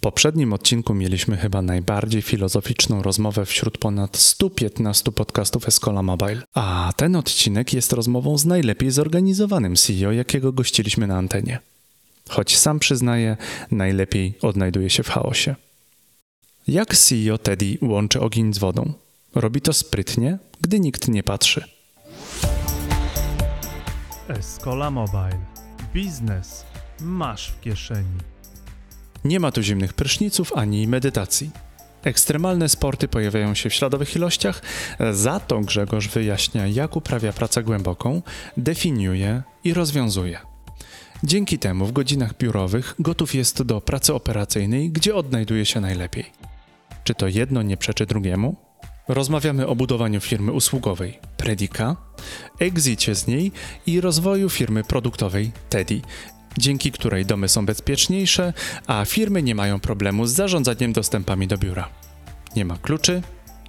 poprzednim odcinku mieliśmy chyba najbardziej filozoficzną rozmowę wśród ponad 115 podcastów Escola Mobile, a ten odcinek jest rozmową z najlepiej zorganizowanym CEO, jakiego gościliśmy na antenie. Choć sam przyznaje, najlepiej odnajduje się w chaosie. Jak CEO Teddy łączy ogień z wodą? Robi to sprytnie, gdy nikt nie patrzy. Escola Mobile. Biznes masz w kieszeni. Nie ma tu zimnych pryszniców ani medytacji. Ekstremalne sporty pojawiają się w śladowych ilościach, za to Grzegorz wyjaśnia, jak uprawia pracę głęboką, definiuje i rozwiązuje. Dzięki temu w godzinach biurowych gotów jest do pracy operacyjnej, gdzie odnajduje się najlepiej. Czy to jedno nie przeczy drugiemu? Rozmawiamy o budowaniu firmy usługowej Predika, exicie z niej i rozwoju firmy produktowej Teddy, dzięki której domy są bezpieczniejsze, a firmy nie mają problemu z zarządzaniem dostępami do biura. Nie ma kluczy,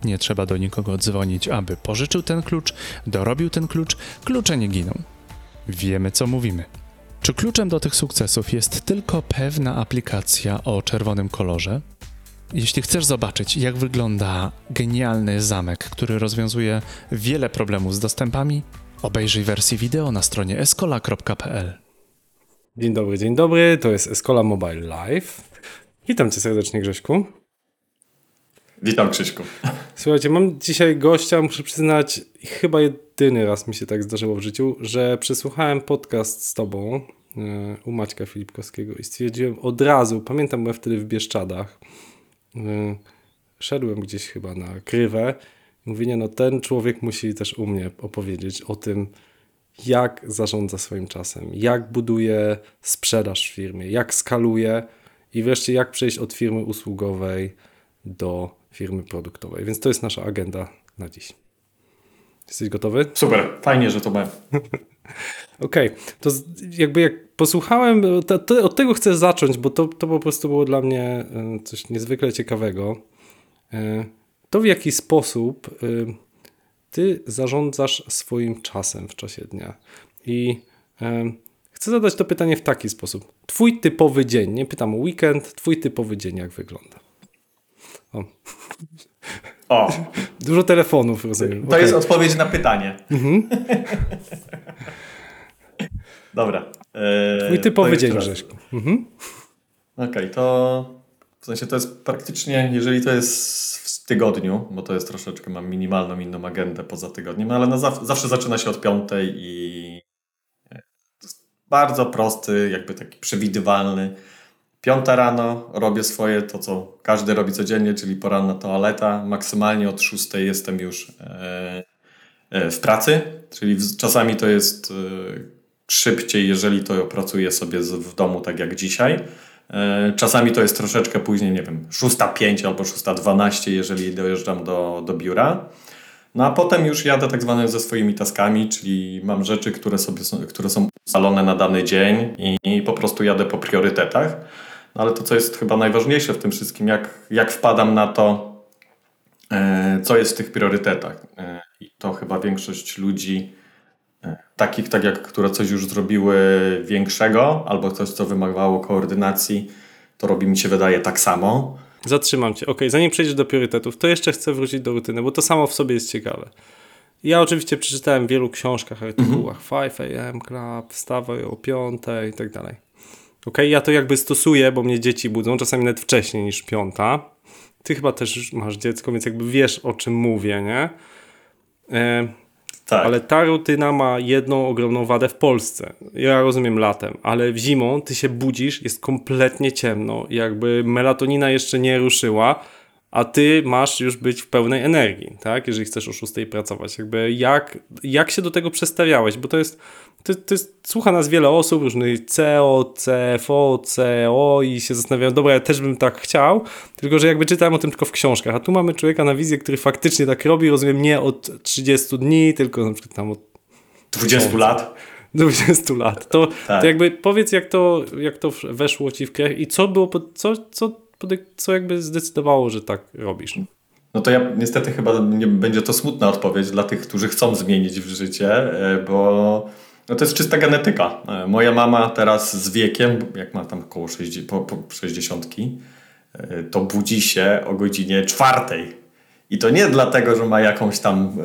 nie trzeba do nikogo dzwonić, aby pożyczył ten klucz, dorobił ten klucz, klucze nie giną. Wiemy, co mówimy. Czy kluczem do tych sukcesów jest tylko pewna aplikacja o czerwonym kolorze? Jeśli chcesz zobaczyć, jak wygląda genialny zamek, który rozwiązuje wiele problemów z dostępami, obejrzyj wersję wideo na stronie escola.pl. Dzień dobry, dzień dobry. To jest Escola Mobile Live. Witam cię serdecznie, Grześku. Witam, Krzyśku. Słuchajcie, mam dzisiaj gościa, muszę przyznać, chyba jedyny raz mi się tak zdarzyło w życiu, że przesłuchałem podcast z tobą e, u Maćka Filipkowskiego i stwierdziłem od razu, pamiętam, byłem wtedy w Bieszczadach, e, szedłem gdzieś chyba na krywę i mówię, nie no, ten człowiek musi też u mnie opowiedzieć o tym, jak zarządza swoim czasem, jak buduje sprzedaż w firmie, jak skaluje i wreszcie jak przejść od firmy usługowej do firmy produktowej. Więc to jest nasza agenda na dziś. Jesteś gotowy? Super, fajnie, że to mam. Okej, okay. to jakby jak posłuchałem, to, to, od tego chcę zacząć, bo to, to po prostu było dla mnie e, coś niezwykle ciekawego. E, to w jaki sposób e, ty zarządzasz swoim czasem w czasie dnia. I e, chcę zadać to pytanie w taki sposób. Twój typowy dzień, nie pytam o weekend, twój typowy dzień jak wygląda? O. o. Dużo telefonów, rozumiem. To okay. jest odpowiedź na pytanie. Mhm. Dobra. E, Twój typowy dzień, Grześku. Mhm. Okej, okay, to w sensie to jest praktycznie, jeżeli to jest tygodniu, bo to jest troszeczkę, mam minimalną inną agendę poza tygodniem, ale no zawsze zaczyna się od piątej i jest bardzo prosty, jakby taki przewidywalny. Piąta rano robię swoje, to co każdy robi codziennie, czyli poranna toaleta. Maksymalnie od szóstej jestem już e, e, w pracy, czyli czasami to jest e, szybciej, jeżeli to pracuję sobie w domu, tak jak dzisiaj E, czasami to jest troszeczkę później, nie wiem, 6.05 albo 6.12, jeżeli dojeżdżam do, do biura. No a potem już jadę tak zwane ze swoimi taskami, czyli mam rzeczy, które, sobie są, które są ustalone na dany dzień i, i po prostu jadę po priorytetach. No ale to, co jest chyba najważniejsze w tym wszystkim, jak, jak wpadam na to, e, co jest w tych priorytetach. E, I to chyba większość ludzi takich, tak jak które coś już zrobiły większego, albo coś, co wymagało koordynacji, to robi mi się wydaje tak samo. Zatrzymam cię. Ok, zanim przejdziesz do priorytetów, to jeszcze chcę wrócić do rutyny, bo to samo w sobie jest ciekawe. Ja oczywiście przeczytałem w wielu książkach, artykułach mm -hmm. 5 AM Club, wstawaj o 5 i tak dalej. Ok, ja to jakby stosuję, bo mnie dzieci budzą, czasami nawet wcześniej niż piąta. Ty chyba też masz dziecko, więc jakby wiesz o czym mówię, nie? E, tak. Ale ta rutyna ma jedną ogromną wadę w Polsce. Ja rozumiem latem, ale w zimą ty się budzisz, jest kompletnie ciemno, jakby melatonina jeszcze nie ruszyła, a ty masz już być w pełnej energii, tak? Jeżeli chcesz o 6 pracować. Jakby jak, jak się do tego przestawiałeś? Bo to jest, to, to jest, słucha nas wiele osób, różnych CO, CFO, CO i się zastanawiają, dobra, ja też bym tak chciał, tylko że jakby czytałem o tym tylko w książkach, a tu mamy człowieka na wizję, który faktycznie tak robi, rozumiem, nie od 30 dni, tylko na przykład tam od 20 lat. 20 lat. To, tak. to jakby powiedz, jak to, jak to weszło ci w krew i co było, co, co co jakby zdecydowało, że tak robisz? No to ja niestety chyba nie będzie to smutna odpowiedź dla tych, którzy chcą zmienić w życie, e, bo no to jest czysta genetyka. E, moja mama teraz z wiekiem, jak ma tam około 60, po, po 60, e, to budzi się o godzinie czwartej. I to nie dlatego, że ma jakąś tam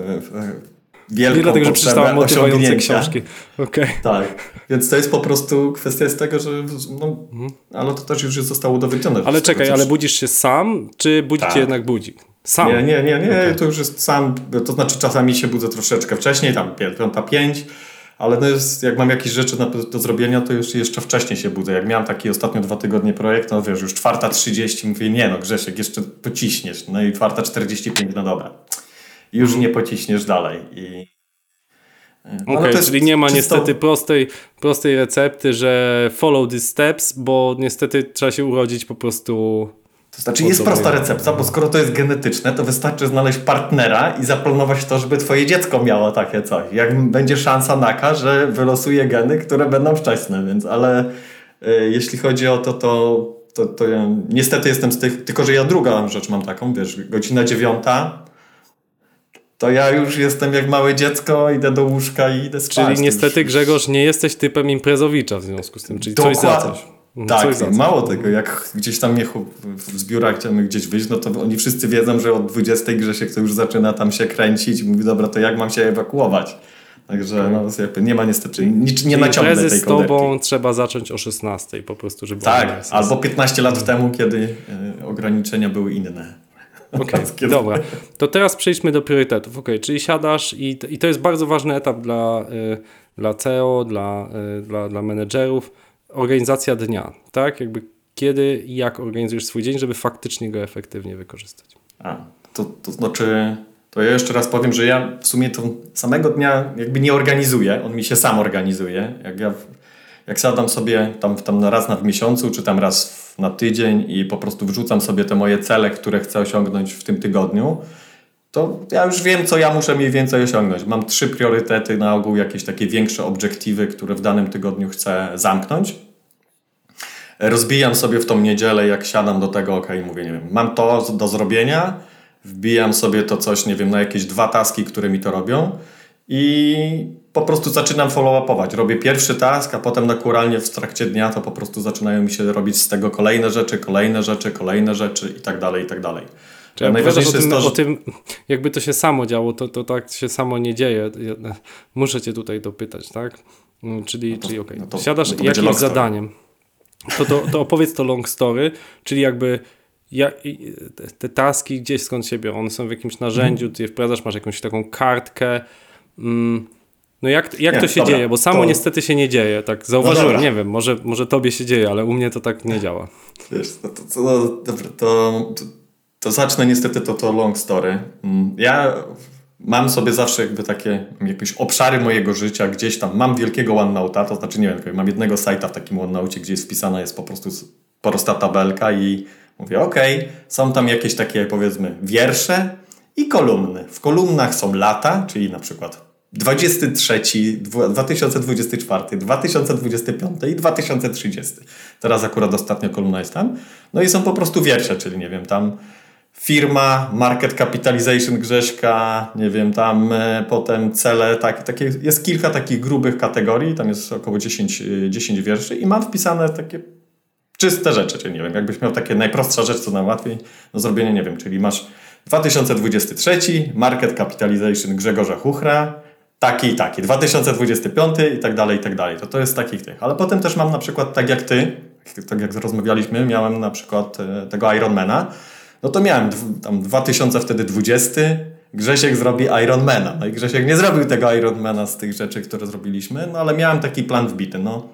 wielką Nie dlatego, że potrzebę przeczytałem motywujące książki. Okej. Tak, więc to jest po prostu kwestia z tego, że no, ale to też już zostało udowodnione. Mhm. Ale czekaj, ale budzisz się sam, czy budzi Tak. cię jednak budzik? Sam. Nie, nie, nie, nie, to już jest sam, to znaczy czasami się budzę troszeczkę wcześniej, tam piąta pięć, ale to jest, jak mam jakieś rzeczy do zrobienia, to już jeszcze wcześniej się budzę. Jak miałem taki ostatnio dwa tygodnie projekt, no wiesz, już czwarta trzydzieści, mówię, nie no Grzesiek, jeszcze pociśniesz. No i czwarta czterdzieści pięć, no dobra. Już nie pociśniesz dalej. I... no, ale Okej, jest czyli nie ma czysto- niestety prostej, prostej recepty, że follow these steps, bo niestety trzeba się urodzić po prostu. To znaczy jest prosta recepta, bo skoro to jest genetyczne, to wystarczy znaleźć partnera i zaplanować to, żeby twoje dziecko miało takie coś. Jak będzie szansa naka, że wylosuje geny, które będą wczesne, więc ale y, jeśli chodzi o to, to, to, to ja niestety jestem z tych, tylko że ja druga rzecz mam taką, wiesz, godzina dziewiąta, to ja już jestem jak małe dziecko, idę do łóżka i idę spać. Czyli niestety już- Grzegorz nie jesteś typem imprezowicza w związku z tym, czyli coś za Dokładnie. coś. Tak, coś za coś. mało tego, jak gdzieś tam mnie w zbiórach chcemy gdzieś wyjść, no to oni wszyscy wiedzą, że od 20 Grzesiek to już zaczyna tam się kręcić i mówi, dobra, to jak mam się ewakuować? Także no, nie ma niestety, nic, nie naciągnę tej z tobą koderki. trzeba zacząć o 16 po prostu, żeby Tak, albo 15 lat temu, kiedy e, ograniczenia były inne. Okej, Kiedy- dobra. To teraz przejdźmy do priorytetów. Okej, czyli siadasz i, i to jest bardzo ważny etap dla, y, dla CEO, dla, y, dla, dla menedżerów. Organizacja dnia, tak? Jakby kiedy i jak organizujesz swój dzień, żeby faktycznie go efektywnie wykorzystać. A, to, to znaczy, to ja jeszcze raz powiem, że ja w sumie to samego dnia jakby nie organizuję, on mi się sam organizuje. Jak ja, jak sadam sobie tam, tam raz na w miesiącu, czy tam raz w, na tydzień i po prostu wrzucam sobie te moje cele, które chcę osiągnąć w tym tygodniu, to ja już wiem, co ja muszę mniej więcej osiągnąć. Mam trzy priorytety, na ogół jakieś takie większe obiektywy, które w danym tygodniu chcę zamknąć. Rozbijam sobie w tą niedzielę, jak siadam do tego, ok, mówię, nie wiem, mam to do zrobienia, wbijam sobie to coś, nie wiem, na jakieś dwa taski, które mi to robią i po prostu zaczynam follow-upować. Robię pierwszy task, a potem naturalnie w trakcie dnia to po prostu zaczynają mi się robić z tego kolejne rzeczy, kolejne rzeczy, kolejne rzeczy i tak dalej, i tak dalej. Czy jak Najważniejsze o jest tym, to, o tym, jakby to się samo działo, to, to tak się samo nie dzieje. Muszę cię tutaj dopytać, tak? Mm, Czyli, czyli okej, no to- siadasz no to będzie jakimś zadaniem. To, to, to opowiedz to long story, czyli jakby ja, te, taski gdzieś skąd się biorą, one są w jakimś narzędziu, Mhm. ty je wprowadzasz, masz jakąś taką kartkę. Mm, no jak, jak Nie, to się dobra, dzieje? Bo samo to- No niestety się nie dzieje, tak zauważyłem, dobra. nie wiem, może, może tobie się dzieje, ale u mnie to tak nie działa. Wiesz, no to, to, no, dobra, to, to, to zacznę niestety to, to long story. Mm, Ja mam sobie zawsze jakby takie jakieś obszary mojego życia, gdzieś tam mam wielkiego OneNote'a, to znaczy nie wiem, mam jednego sajta w takim OneNote'cie, gdzie jest wpisana jest po prostu prosta tabelka i mówię, ok, są tam jakieś takie powiedzmy wiersze i kolumny. W kolumnach są lata, czyli na przykład 23, dwa- 2024, 2025 i 2030. Teraz akurat ostatnia kolumna jest tam. No i są po prostu wiersze, czyli nie wiem, tam firma, market capitalization Grześka, nie wiem, tam e, potem cele, tak, takie, jest kilka takich grubych kategorii, tam jest około 10, e, 10 wierszy i mam wpisane takie czyste rzeczy, czyli nie wiem, jakbyś miał takie najprostsza rzecz, co najłatwiej do zrobienia, nie wiem, czyli masz 2023, market capitalization Grzegorza Chuchra, taki i taki, 2025 i tak dalej, i tak dalej. To to jest takich tych. Ale potem też mam na przykład, tak jak ty, tak jak rozmawialiśmy, miałem na przykład e, tego Ironmana, no to miałem tam 2000 wtedy 20, Grzesiek zrobi Ironmana. No i Grzesiek nie zrobił tego Ironmana z tych rzeczy, które zrobiliśmy, no ale miałem taki plan wbity, no.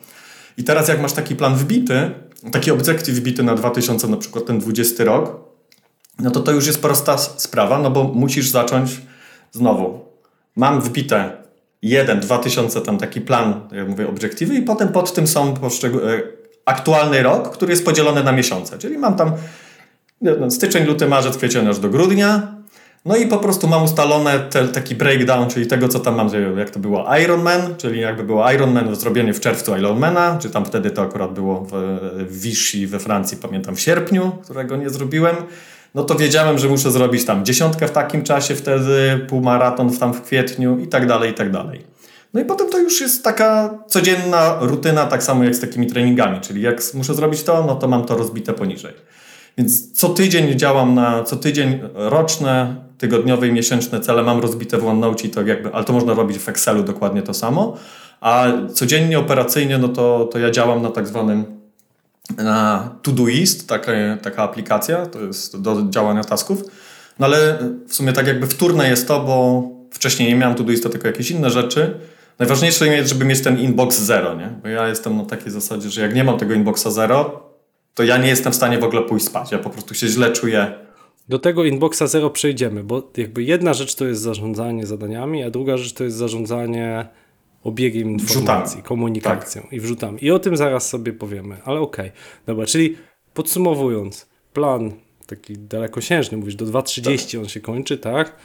I teraz jak masz taki plan wbity, taki obiektyw wbity na 2000 na przykład ten 20 rok, no to to już jest prosta sprawa, no bo musisz zacząć znowu. Mam wbite jeden, 2000 tam taki plan, jak mówię, obiektywy i potem pod tym są e, aktualny rok, który jest podzielony na miesiące. Czyli mam tam no, styczeń, luty, marzec, kwiecień aż do grudnia. No i po prostu mam ustalone te, taki breakdown, czyli tego, co tam mam, jak to było Ironman, czyli jakby było Ironman, zrobienie w czerwcu Ironmana, czy tam wtedy to akurat było w, w Vichy we Francji, pamiętam w sierpniu, którego nie zrobiłem. No to wiedziałem, że muszę zrobić tam dziesiątkę w takim czasie wtedy, półmaraton w tam w kwietniu i tak dalej, i tak dalej. No i potem to już jest taka codzienna rutyna, tak samo jak z takimi treningami, czyli jak muszę zrobić to, no to mam to rozbite poniżej. Więc co tydzień działam na, co tydzień roczne, tygodniowe i miesięczne cele mam rozbite w OneNote, to jakby, ale to można robić w Excelu dokładnie to samo. A codziennie operacyjnie, no to, to ja działam na tak zwanym Todoist, taka, taka aplikacja, to jest do działania tasków. No ale w sumie tak jakby wtórne jest to, bo wcześniej nie miałem Todoista, tylko jakieś inne rzeczy. Najważniejsze jest, żeby mieć ten inbox zero, nie? Bo ja jestem na takiej zasadzie, że jak nie mam tego inboxa zero, to ja nie jestem w stanie w ogóle pójść spać. Ja po prostu się źle czuję. Do tego inboxa zero przejdziemy, bo jakby jedna rzecz to jest zarządzanie zadaniami, a druga rzecz to jest zarządzanie obiegiem informacji, Wrzutami. komunikacją i wrzutami. I o tym zaraz sobie powiemy, ale okej. Dobra, czyli podsumowując, plan taki dalekosiężny, mówisz, do 2.30 on się kończy, tak?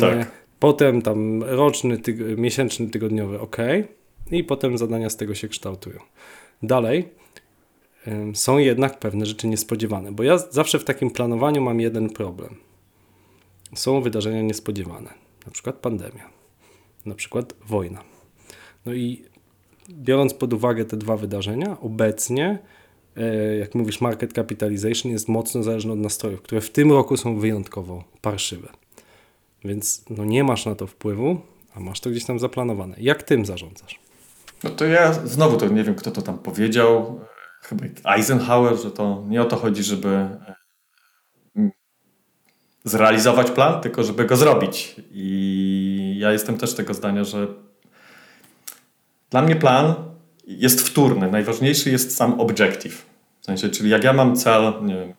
Tak. Nie, Potem tam roczny, tyg- miesięczny, tygodniowy, ok. I potem zadania z tego się kształtują. Dalej ym, są jednak pewne rzeczy niespodziewane, bo ja zawsze w takim planowaniu mam jeden problem. Są wydarzenia niespodziewane, na przykład pandemia, na przykład wojna. No i biorąc pod uwagę te dwa wydarzenia, obecnie, e, jak mówisz, market capitalization jest mocno zależny od nastrojów, które w tym roku są wyjątkowo parszywe. Więc no nie masz na to wpływu, a masz to gdzieś tam zaplanowane. Jak tym zarządzasz? No to ja znowu to nie wiem, kto to tam powiedział. Chyba Eisenhower, że to nie o to chodzi, żeby mm, zrealizować plan, tylko żeby go zrobić. I ja jestem też tego zdania, że dla mnie plan jest wtórny. Najważniejszy jest sam objective. W sensie, czyli jak ja mam cel, wiem,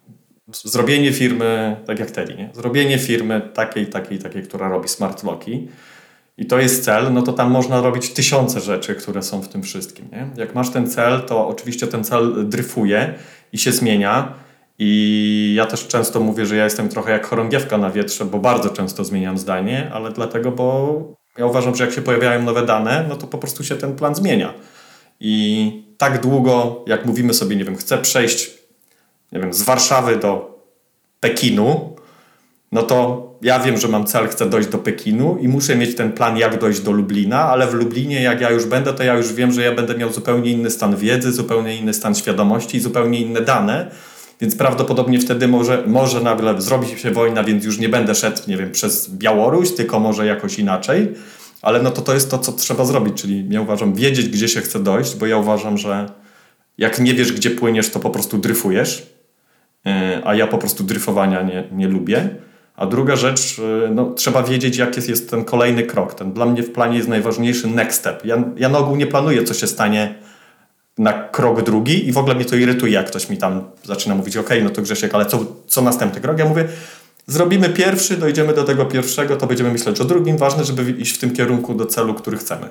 zrobienie firmy, tak jak Teddy, nie? zrobienie firmy takiej, takiej, takiej, która robi smart locki i to jest cel, no to tam można robić tysiące rzeczy, które są w tym wszystkim. Nie? Jak masz ten cel, to oczywiście ten cel dryfuje i się zmienia i ja też często mówię, że ja jestem trochę jak chorągiewka na wietrze, bo bardzo często zmieniam zdanie, ale dlatego, bo ja uważam, że jak się pojawiają nowe dane, no to po prostu się ten plan zmienia. I tak długo, jak mówimy sobie, nie wiem, chcę przejść nie wiem, z Warszawy do Pekinu, no to ja wiem, że mam cel, chcę dojść do Pekinu i muszę mieć ten plan, jak dojść do Lublina, ale w Lublinie, jak ja już będę, to ja już wiem, że ja będę miał zupełnie inny stan wiedzy, zupełnie inny stan świadomości i zupełnie inne dane, więc prawdopodobnie wtedy może, może nagle zrobi się wojna, więc już nie będę szedł, nie wiem, przez Białoruś, tylko może jakoś inaczej, ale no to to jest to, co trzeba zrobić, czyli ja uważam, wiedzieć, gdzie się chce dojść, bo ja uważam, że jak nie wiesz, gdzie płyniesz, to po prostu dryfujesz, a ja po prostu dryfowania nie, nie lubię. A druga rzecz, no, trzeba wiedzieć, jaki jest, jest ten kolejny krok. Ten dla mnie w planie jest najważniejszy next step. Ja, ja na ogół nie planuję, co się stanie na krok drugi i w ogóle mnie to irytuje, jak ktoś mi tam zaczyna mówić, ok, no to Grzesiek, ale co, co następny krok? Ja mówię, zrobimy pierwszy, dojdziemy do tego pierwszego, to będziemy myśleć o drugim. Ważne, żeby iść w tym kierunku do celu, który chcemy.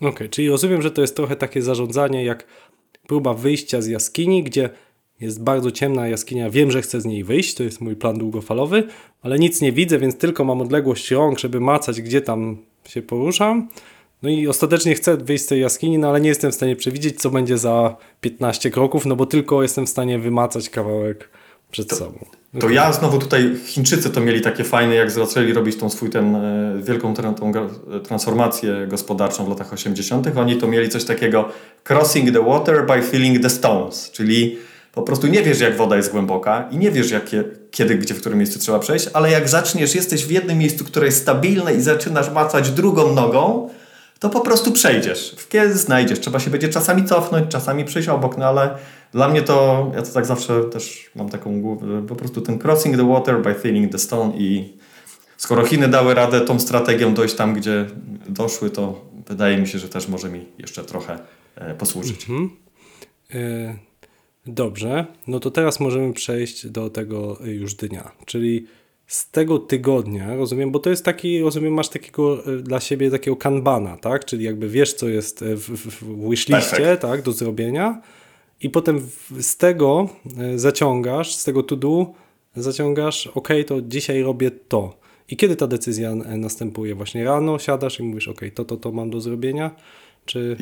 Okej, okay, czyli rozumiem, że to jest trochę takie zarządzanie jak próba wyjścia z jaskini, gdzie jest bardzo ciemna jaskinia, wiem, że chcę z niej wyjść, to jest mój plan długofalowy, ale nic nie widzę, więc tylko mam odległość rąk, żeby macać, gdzie tam się poruszam. No i ostatecznie chcę wyjść z tej jaskini, no ale nie jestem w stanie przewidzieć, co będzie za 15 kroków, no bo tylko jestem w stanie wymacać kawałek przed to, sobą. To ja znowu tutaj, Chińczycy to mieli takie fajne, jak zaczęli robić tą swój ten e, wielką tą, tą transformację gospodarczą w latach 80., oni to mieli coś takiego crossing the water by feeling the stones, czyli po prostu nie wiesz, jak woda jest głęboka i nie wiesz, jakie, kiedy, gdzie, w którym miejscu trzeba przejść, ale jak zaczniesz, jesteś w jednym miejscu, które jest stabilne i zaczynasz macać drugą nogą, to po prostu przejdziesz. W kiedy znajdziesz. Trzeba się będzie czasami cofnąć, czasami przejść obok, no ale dla mnie to, ja to tak zawsze też mam taką głowę, po prostu ten crossing the water by feeling the stone i skoro Chiny dały radę tą strategią dojść tam, gdzie doszły, to wydaje mi się, że też może mi jeszcze trochę e, posłużyć. Mhm. Y Dobrze, no to teraz możemy przejść do tego już dnia, czyli z tego tygodnia, rozumiem, bo to jest taki, rozumiem, masz takiego dla siebie takiego kanbana, tak? Czyli jakby wiesz, co jest w, w wishliście, tak, do zrobienia i potem z tego zaciągasz, z tego to do zaciągasz, ok, to dzisiaj robię to. I kiedy ta decyzja następuje? Właśnie rano siadasz i mówisz, ok, to, to, to mam do zrobienia, czy...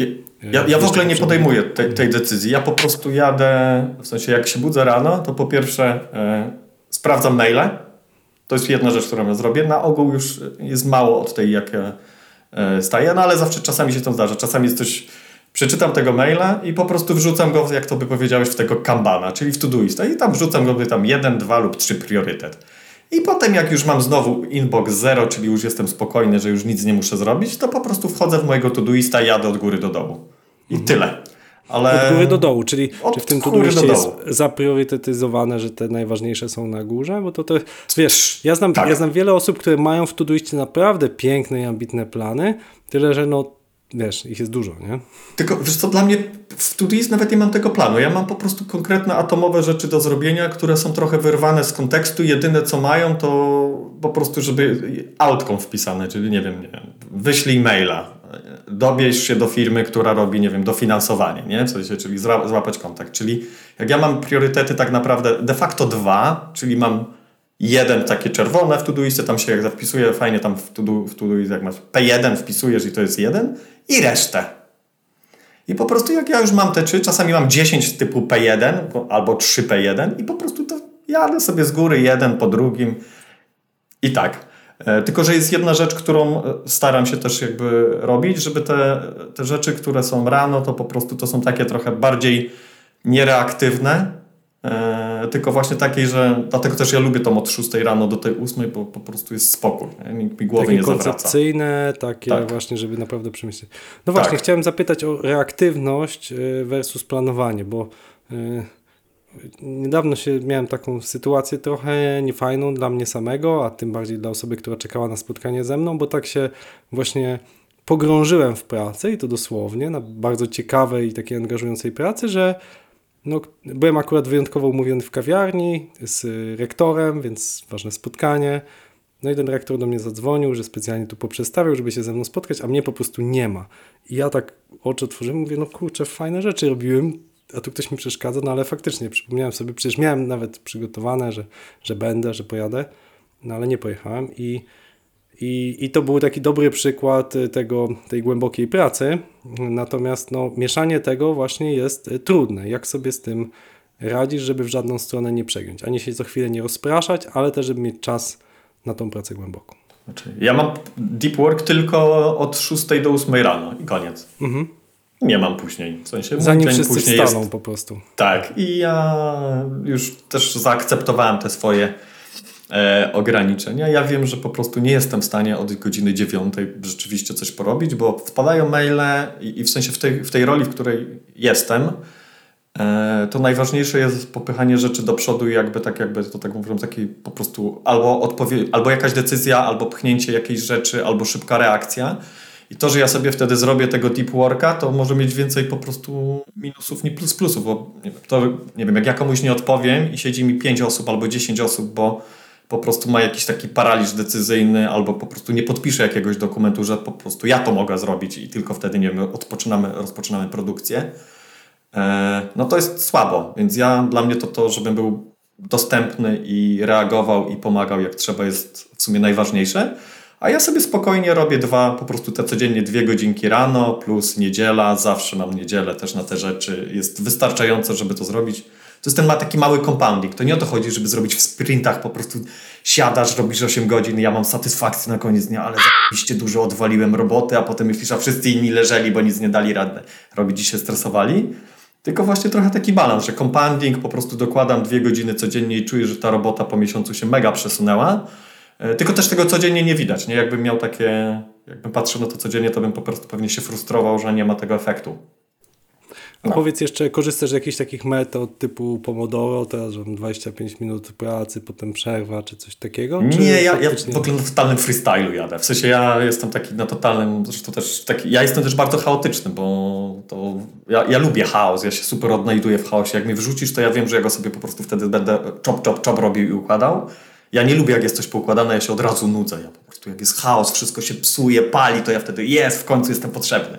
Ja, ja w ogóle nie podejmuję tej, tej, decyzji. Ja po prostu jadę, w sensie jak się budzę rano, to po pierwsze e, sprawdzam maile. To jest jedna rzecz, którą ja zrobię. Na ogół już jest mało od tej, jak ja e, staję, no ale zawsze czasami się to zdarza. Czasami jest coś przeczytam tego maila i po prostu wrzucam go, jak to by powiedziałeś, w tego Kanbana, czyli w Todoista i tam wrzucam go by tam jeden, dwa lub trzy priorytet. I potem jak już mam znowu inbox zero, czyli już jestem spokojny, że już nic nie muszę zrobić, to po prostu wchodzę w mojego Todoista i jadę od góry do dołu. I tyle. Ale... Od góry do dołu, czyli czy w tym Todoiście jest zapriorytetyzowane, że te najważniejsze są na górze? Bo to, to wiesz, ja znam, Tak. ja znam wiele osób, które mają w Todoiście naprawdę piękne i ambitne plany, tyle, że no, wiesz, ich jest dużo, nie? Tylko wiesz co, dla mnie w Todoist nawet nie mam tego planu. Ja mam po prostu konkretne atomowe rzeczy do zrobienia, które są trochę wyrwane z kontekstu. Jedyne co mają to po prostu, żeby outcome wpisane, czyli nie wiem, nie wiem wyślij maila, dobierz się do firmy, która robi, nie wiem, dofinansowanie, nie? W sensie, czyli złapać kontakt. Czyli jak ja mam priorytety tak naprawdę de facto dwa, czyli mam jeden takie czerwone w Todoistie, tam się jak zapisuje, fajnie tam w Todo, w Todoist, jak masz P1 wpisujesz i to jest jeden i resztę. I po prostu jak ja już mam te trzy, czasami mam 10 typu P1 albo 3 P1 i po prostu to jadę sobie z góry jeden po drugim i tak. E, Tylko, że jest jedna rzecz, którą e, staram się też jakby robić, żeby te, te rzeczy, które są rano, to po prostu to są takie trochę bardziej niereaktywne, e, tylko właśnie takiej, że dlatego też ja lubię tą od 6 rano do tej 8, bo po prostu jest spokój, nikt mi głowy Takie nie zawraca. koncepcyjne, takie Tak. właśnie, żeby naprawdę przemyśleć. No właśnie, Tak. chciałem zapytać o reaktywność versus planowanie, bo niedawno się miałem taką sytuację trochę niefajną dla mnie samego, a tym bardziej dla osoby, która czekała na spotkanie ze mną, bo tak się właśnie pogrążyłem w pracy i to dosłownie, na bardzo ciekawej i takiej angażującej pracy, że no, byłem akurat wyjątkowo umówiony w kawiarni z rektorem, więc ważne spotkanie. No i ten rektor do mnie zadzwonił, że specjalnie tu poprzestawiał, żeby się ze mną spotkać, a mnie po prostu nie ma. I ja tak oczy otworzyłem, mówię, no kurczę, fajne rzeczy robiłem, a tu ktoś mi przeszkadza, no ale faktycznie przypomniałem sobie, przecież miałem nawet przygotowane, że, że będę, że pojadę, no ale nie pojechałem i, i, i to był taki dobry przykład y, tego, tej głębokiej pracy, natomiast no, mieszanie tego właśnie jest y, trudne. Jak sobie z tym radzisz, żeby w żadną stronę nie przegiąć, ani się co chwilę nie rozpraszać, ale też, żeby mieć czas na tą pracę głęboką. Znaczy, ja mam deep work tylko od 6 do 8 rano i koniec. Nie mam później. W sensie Zanim wszyscy później wstaną jest po prostu. Tak, i ja już też zaakceptowałem te swoje e, ograniczenia. Ja wiem, że po prostu nie jestem w stanie od godziny dziewiątej rzeczywiście coś porobić, bo wpadają maile i, i w sensie w tej, w tej roli, w której jestem, e, to najważniejsze jest popychanie rzeczy do przodu i jakby tak jakby to tak mówią, taki po prostu albo, odpowie- albo jakaś decyzja, albo pchnięcie jakiejś rzeczy, albo szybka reakcja. I to, że ja sobie wtedy zrobię tego deep worka, to może mieć więcej po prostu minusów niż plus plusów, bo nie wiem, to, nie wiem, jak ja komuś nie odpowiem i siedzi mi 5 osób albo 10 osób, bo po prostu ma jakiś taki paraliż decyzyjny albo po prostu nie podpisze jakiegoś dokumentu, że po prostu ja to mogę zrobić i tylko wtedy, nie wiem, odpoczynamy, rozpoczynamy produkcję, e, no to jest słabo. Więc ja, dla mnie to to, żebym był dostępny i reagował i pomagał jak trzeba jest w sumie najważniejsze. A ja sobie spokojnie robię dwa, po prostu te codziennie dwie godzinki rano plus niedziela, zawsze mam niedzielę też na te rzeczy. Jest wystarczająco, żeby to zrobić. To jest ten ma taki mały compounding. To nie o to chodzi, żeby zrobić w sprintach, po prostu siadasz, robisz 8 godzin, ja mam satysfakcję na koniec dnia, ale zajebiście dużo odwaliłem roboty, a potem myślisz, a wszyscy inni leżeli, bo nic nie dali rady robić się stresowali. Tylko właśnie trochę taki balans, że compounding, po prostu dokładam dwie godziny codziennie i czuję, że ta robota po miesiącu się mega przesunęła. E, Tylko też tego codziennie nie widać. Nie? Jakbym miał takie, jakbym patrzył na to codziennie, to bym po prostu pewnie się frustrował, że nie ma tego efektu. A No. powiedz jeszcze, korzystasz z jakichś takich metod typu Pomodoro, teraz mam 25 minut pracy, potem przerwa, czy coś takiego? Czy Nie, ja, ja w ogóle na totalnym freestylu jadę. W sensie ja jestem taki na totalnym, zresztą też taki, ja jestem też bardzo chaotyczny, bo to ja, ja lubię chaos, ja się super odnajduję w chaosie. Jak mnie wrzucisz, to ja wiem, że ja go sobie po prostu wtedy będę chop, chop, chop robił i układał. Ja nie lubię, jak jest coś poukładane, ja się od razu nudzę. Ja po prostu, jak jest chaos, wszystko się psuje, pali, to ja wtedy jest, w końcu jestem potrzebny.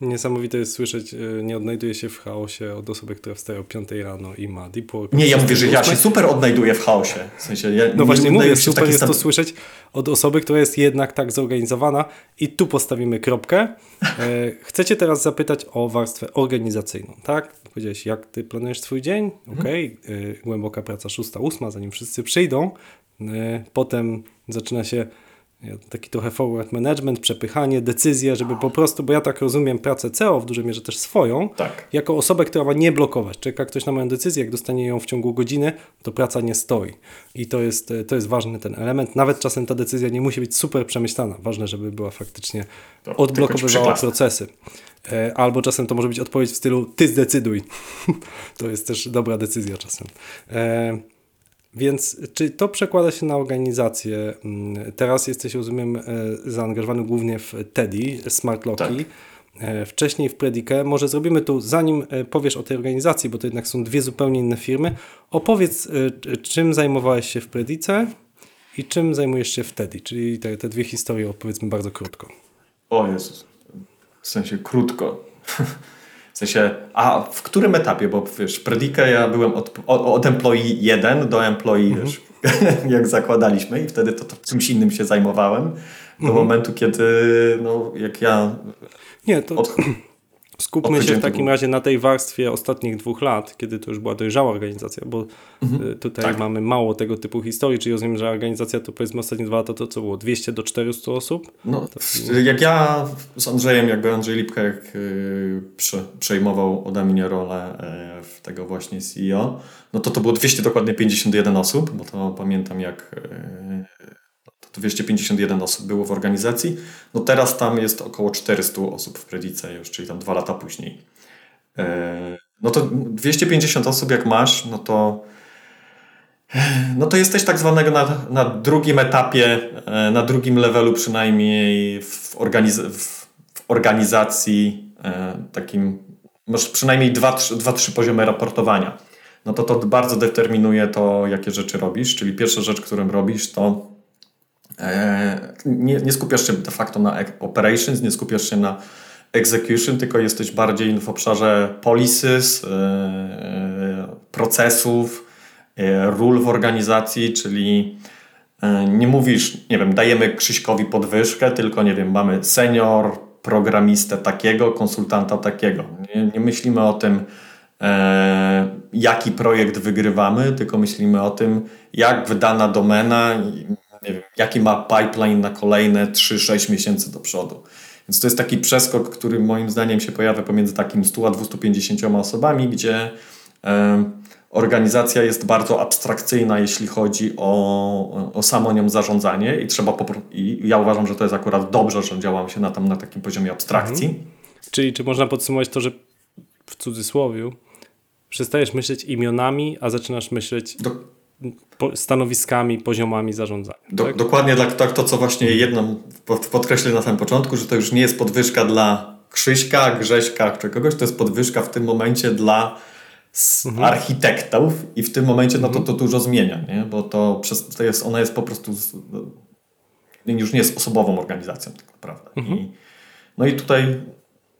Niesamowite jest słyszeć, y, nie odnajduje się w chaosie od osoby, która wstaje o 5 rano i ma deep work. Nie, ja mówię, że ja się super odnajduję w chaosie. W sensie, ja No nie właśnie mówię, super jest to stan- słyszeć od osoby, która jest jednak tak zorganizowana i tu postawimy kropkę. E, chcecie teraz zapytać o warstwę organizacyjną, tak? Powiedziałeś, jak ty planujesz swój dzień? Okej, e, głęboka praca 6-8, zanim wszyscy przyjdą. E, potem zaczyna się Taki trochę forward management, przepychanie, decyzje, żeby po prostu, bo ja tak rozumiem pracę CEO w dużej mierze też swoją, Tak. jako osobę, która ma nie blokować. Czeka ktoś na moją decyzję, jak dostanie ją w ciągu godziny, to praca nie stoi. I to jest, to jest ważny ten element. Nawet czasem ta decyzja nie musi być super przemyślana. Ważne, żeby była faktycznie To odblokowywała procesy. E, Albo czasem to może być odpowiedź w stylu ty zdecyduj. to jest też dobra decyzja czasem. Więc czy to przekłada się na organizację? Mm, Teraz jesteś, rozumiem, e, zaangażowany głównie w Teddy, Smart Locki. Tak. E, Wcześniej w Predikę. Może zrobimy tu, zanim e, powiesz o tej organizacji, bo to jednak są dwie zupełnie inne firmy. Opowiedz, czym zajmowałeś się w Predice i czym zajmujesz się w Teddy, czyli te, te dwie historie opowiedzmy bardzo krótko. O Jezus. W sensie krótko. W sensie, a w którym etapie? Bo wiesz, Predikę ja byłem od, od, employee 1 do employee, wiesz, jak zakładaliśmy i wtedy to, to czymś innym się zajmowałem. Do momentu, kiedy, no, jak ja Nie, to od, skupmy się w takim razie na tej warstwie ostatnich dwóch lat, kiedy to już była dojrzała organizacja, bo y, tutaj tak. mamy mało tego typu historii, czyli rozumiem, że organizacja to powiedzmy ostatnie dwa lata to co było, 200 do 400 osób? No, w- jak ja z Andrzejem, jakby Andrzej Lipka, jak y, prze, przejmował ode mnie rolę y, w tego właśnie CEO, no to to było 200 dokładnie 51 osób, bo to pamiętam jak y, to 251 osób było w organizacji. No teraz tam jest około 400 osób w Predice już, czyli tam dwa lata później. Y, no to 250 osób jak masz, no to no to jesteś tak zwanego na, na drugim etapie, e, na drugim levelu przynajmniej w, organiz- w, organizacji e, takim, masz przynajmniej dwa, trzy, dwa, trzy poziomy raportowania. No to to bardzo determinuje to, jakie rzeczy robisz, czyli pierwsza rzecz, którą robisz, to e, nie, nie skupiasz się de facto na operations, nie skupiasz się na execution, tylko jesteś bardziej w obszarze policies, e, e, procesów, e, ról w organizacji, czyli nie mówisz, nie wiem, dajemy Krzyśkowi podwyżkę, tylko nie wiem, mamy senior, programistę takiego, konsultanta takiego. Nie, nie myślimy o tym, e, jaki projekt wygrywamy, tylko myślimy o tym, jak wydana domena, nie wiem, jaki ma pipeline na kolejne 3-6 miesięcy do przodu. Więc to jest taki przeskok, który moim zdaniem się pojawia pomiędzy takim 100 a 250 osobami, gdzie organizacja jest bardzo abstrakcyjna, jeśli chodzi o, o samo nią zarządzanie i trzeba i ja uważam, że to jest akurat dobrze, że działam się na, tam, na takim poziomie abstrakcji. Czyli czy można podsumować to, że w cudzysłowie przestajesz myśleć imionami, a zaczynasz myśleć Do, stanowiskami, poziomami zarządzania. do, tak? Dokładnie tak, tak to, co właśnie jedną pod- podkreślę na samym początku, że to już nie jest podwyżka dla Krzyśka, Grześka czy kogoś, to jest podwyżka w tym momencie dla s- architektów i w tym momencie no to, to dużo zmienia, nie? bo to, przez, to jest, ona jest po prostu z, no, już nie jest osobową organizacją tak naprawdę. I, no i tutaj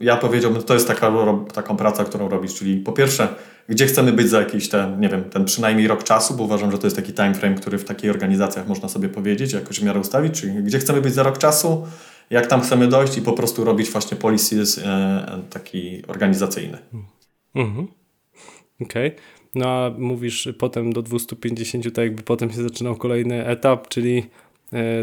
ja powiedziałbym, to jest taka, taką praca, którą robisz, czyli po pierwsze, gdzie chcemy być za jakiś ten, nie wiem, ten przynajmniej rok czasu, bo uważam, że to jest taki time frame, który w takich organizacjach można sobie powiedzieć, jakoś w miarę ustawić, czyli gdzie chcemy być za rok czasu, jak tam chcemy dojść i po prostu robić właśnie policies e, taki organizacyjny. Mhm. Okej. No a mówisz potem do 250, tak jakby potem się zaczynał kolejny etap, czyli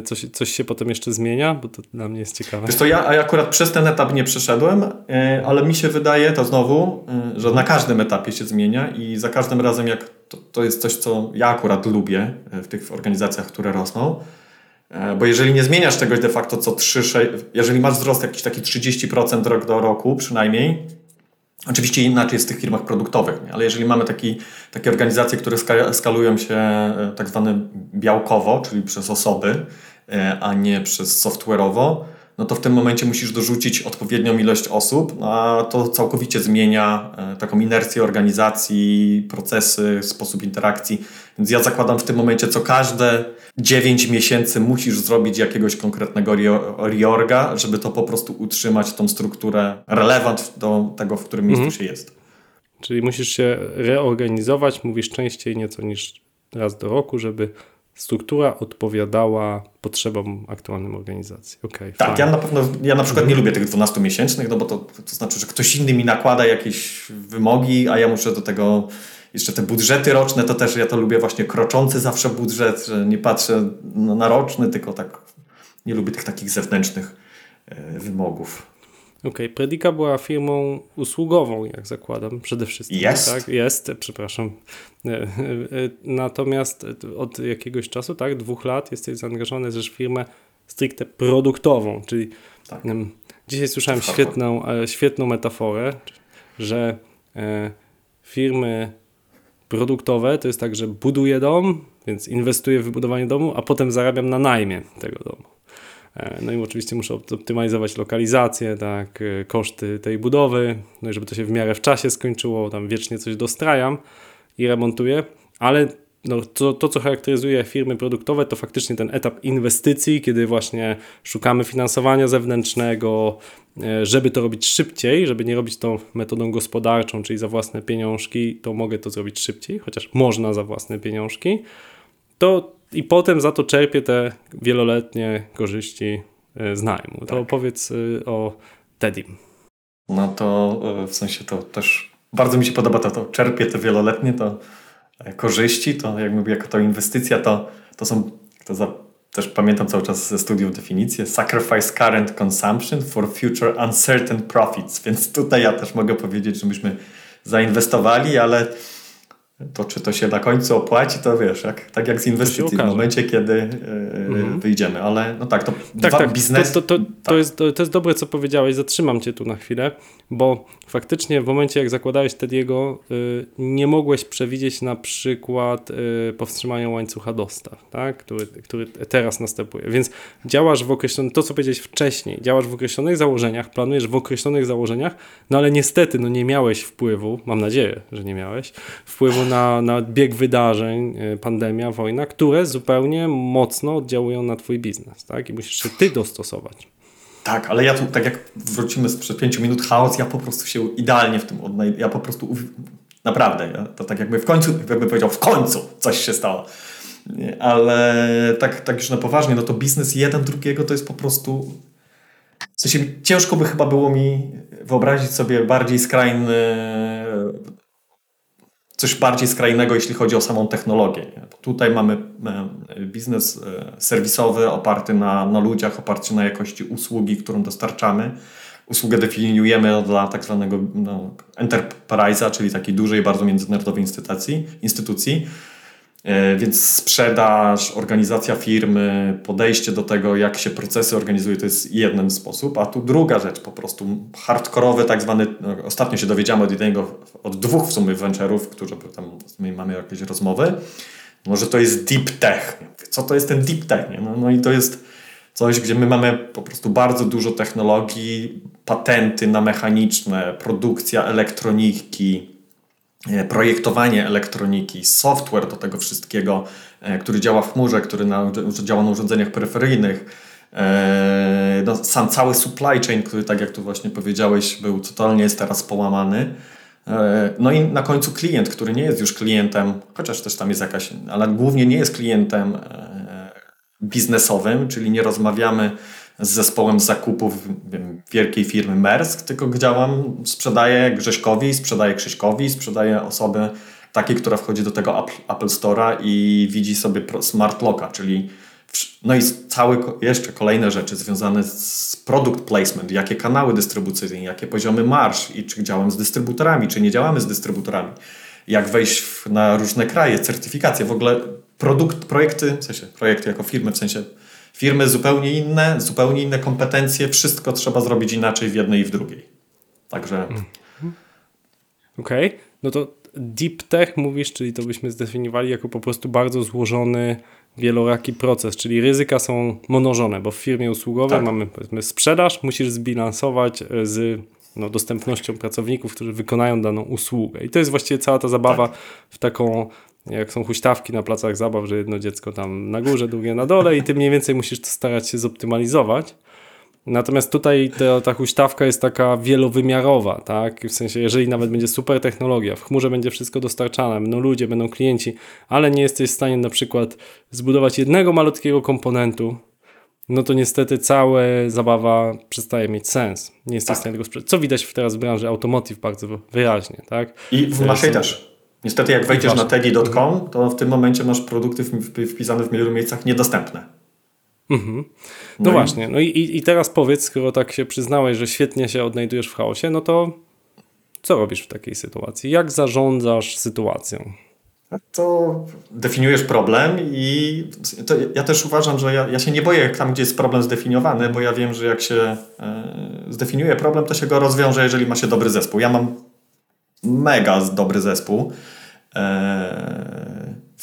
coś, coś się potem jeszcze zmienia, bo to dla mnie jest ciekawe. Wiesz to ja, akurat przez ten etap nie przeszedłem, e, ale mi się wydaje to znowu, e, że na każdym etapie się zmienia i za każdym razem jak to, to jest coś, co ja akurat lubię e, w tych organizacjach, które rosną, e, bo jeżeli nie zmieniasz czegoś de facto co 3, 6, jeżeli masz wzrost jakiś taki 30% rok do roku przynajmniej, Oczywiście inaczej jest w tych firmach produktowych, nie? ale jeżeli mamy taki, takie organizacje, które ska- skalują się e, tak zwane białkowo, czyli przez osoby, e, a nie przez software'owo, no to w tym momencie musisz dorzucić odpowiednią ilość osób, a to całkowicie zmienia e, taką inercję organizacji, procesy, sposób interakcji. Więc ja zakładam w tym momencie, co każde 9 miesięcy musisz zrobić jakiegoś konkretnego reorga, żeby to po prostu utrzymać tą strukturę relevant do tego, w którym miejscu się jest. Czyli musisz się reorganizować, mówisz częściej nieco niż raz do roku, żeby struktura odpowiadała potrzebom aktualnym organizacji. Okej, Tak, fajnie. ja na pewno, ja na przykład nie lubię tych 12-miesięcznych, no bo to, to znaczy, że ktoś inny mi nakłada jakieś wymogi, a ja muszę do tego jeszcze te budżety roczne, to też ja to lubię właśnie kroczący zawsze budżet, że nie patrzę na roczny, tylko tak nie lubię tych takich zewnętrznych e, wymogów. Okej, okay. Predica była firmą usługową, jak zakładam, przede wszystkim. Jest. Tak? Jest, przepraszam. E, e, natomiast od jakiegoś czasu, tak, dwóch lat jesteś zaangażowany też w firmę stricte produktową, czyli tak. dzisiaj słyszałem świetną, świetną metaforę, że firmy produktowe to jest tak, że buduję dom, więc inwestuję w wybudowanie domu, a potem zarabiam na najmie tego domu. E, no i oczywiście muszę optymalizować lokalizację, tak, e, koszty tej budowy, no i żeby to się w miarę w czasie skończyło, tam wiecznie coś dostrajam i remontuję, ale no, to, to, co charakteryzuje firmy produktowe, to faktycznie ten etap inwestycji, kiedy właśnie szukamy finansowania zewnętrznego, e, żeby to robić szybciej, żeby nie robić to metodą gospodarczą, czyli za własne pieniążki, to mogę to zrobić szybciej, chociaż można za własne pieniążki. To i potem za to czerpię te wieloletnie korzyści e, z najmu. To tak. opowiedz e, o Tedim. No to w sensie to też bardzo mi się podoba to, to czerpię te wieloletnie, to korzyści, to jakby jako to inwestycja, to, to są, to za, też pamiętam cały czas ze studiów definicję, sacrifice current consumption for future uncertain profits, więc tutaj ja też mogę powiedzieć, że myśmy zainwestowali, ale to czy to się na końcu opłaci, to wiesz, jak, tak jak z inwestycji, w momencie, kiedy yy, wyjdziemy, ale no tak, to tak, tak. biznes... To, to, to, tak. to, jest, to, jest dobre, co powiedziałeś, zatrzymam cię tu na chwilę, bo faktycznie w momencie, jak zakładałeś Tediego, yy, nie mogłeś przewidzieć na przykład yy, powstrzymania łańcucha dostaw, tak? który, który teraz następuje, więc działasz w określonych, to co powiedziałeś wcześniej, działasz w określonych założeniach, planujesz w określonych założeniach, no ale niestety no nie miałeś wpływu, mam nadzieję, że nie miałeś, wpływu na, na bieg wydarzeń, e, pandemia, wojna, które zupełnie mocno oddziałują na twój biznes, tak? I musisz się ty dostosować. Tak, ale ja tu, tak jak wrócimy sprzed pięciu minut, chaos, ja po prostu się idealnie w tym odnajduję. Ja po prostu, naprawdę, ja, to tak jakby w końcu, jakby powiedział, w końcu coś się stało. Ale tak, tak już na poważnie, no to biznes jeden drugiego to jest po prostu w sensie ciężko by chyba było mi wyobrazić sobie bardziej skrajny coś bardziej skrajnego, jeśli chodzi o samą technologię. Tutaj mamy e, biznes e, serwisowy oparty na, na ludziach, oparty na jakości usługi, którą dostarczamy. Usługę definiujemy dla tak zwanego no, enterprise'a, czyli takiej dużej, bardzo międzynarodowej instytucji. instytucji więc sprzedaż, organizacja firmy, podejście do tego, jak się procesy organizuje, to jest jeden sposób. A tu druga rzecz, po prostu hardkorowy, tak zwany, no, ostatnio się dowiedziałem od jednego, od dwóch w sumie venture'ów, którzy tam mamy jakieś rozmowy, no, że to jest deep tech. Co to jest ten deep tech? No, no i to jest coś, gdzie my mamy po prostu bardzo dużo technologii, patenty na mechaniczne, produkcja elektroniki, E, projektowanie elektroniki, software do tego wszystkiego, e, który działa w chmurze, który działa na urządzeniach peryferyjnych, e, no, sam cały supply chain, który tak jak tu właśnie powiedziałeś, był totalnie jest teraz połamany. No i na końcu klient, który nie jest już klientem, chociaż też tam jest jakaś, ale głównie nie jest klientem biznesowym, czyli nie rozmawiamy z zespołem zakupów wiem, wielkiej firmy Maersk, tylko działam, sprzedaję Grześkowi, sprzedaję Krzyśkowi, sprzedaję osobę takiej, która wchodzi do tego Apple, Apple Store'a i widzi sobie smart locka, czyli no i całe jeszcze kolejne rzeczy związane z product placement, jakie kanały dystrybucyjne, jakie poziomy marsz i czy działam z dystrybutorami, czy nie działamy z dystrybutorami, jak wejść na różne kraje, certyfikacje, w ogóle produkt, projekty, w sensie projekty jako firmy, w sensie firmy zupełnie inne, zupełnie inne kompetencje, wszystko trzeba zrobić inaczej w jednej i w drugiej. Także. Mhm. Okej, okay. no to deep tech mówisz, czyli to byśmy zdefiniowali jako po prostu bardzo złożony, wieloraki proces, czyli ryzyka są mnożone, bo w firmie usługowej tak. mamy powiedzmy sprzedaż, musisz zbilansować e, z no, dostępnością pracowników, którzy wykonają daną usługę. I to jest właściwie cała ta zabawa tak. w taką jak są huśtawki na placach zabaw, że jedno dziecko tam na górze, drugie na dole i ty mniej więcej musisz to starać się zoptymalizować. Natomiast tutaj ta, ta huśtawka jest taka wielowymiarowa, tak? W sensie, jeżeli nawet będzie super technologia, w chmurze będzie wszystko dostarczane, będą ludzie, będą klienci, ale nie jesteś w stanie na przykład zbudować jednego malutkiego komponentu, no to niestety cała zabawa przestaje mieć sens. Nie jesteś tak. w stanie tego sprzedać. Co widać teraz w branży automotive bardzo wyraźnie, tak? I w naszej też. Niestety jak wejdziesz na teddy.com, to w tym momencie masz produkty wpisane w wielu miejscach niedostępne. Mhm. No, No i- właśnie, no i, i- i teraz powiedz, skoro tak się przyznałeś, że świetnie się odnajdujesz w chaosie, no to co robisz w takiej sytuacji? Jak zarządzasz sytuacją? To definiujesz problem i ja też uważam, że ja, ja się nie boję tam, gdzie jest problem zdefiniowany, bo ja wiem, że jak się e, zdefiniuje problem, to się go rozwiąże, jeżeli ma się dobry zespół. Ja mam mega dobry zespół,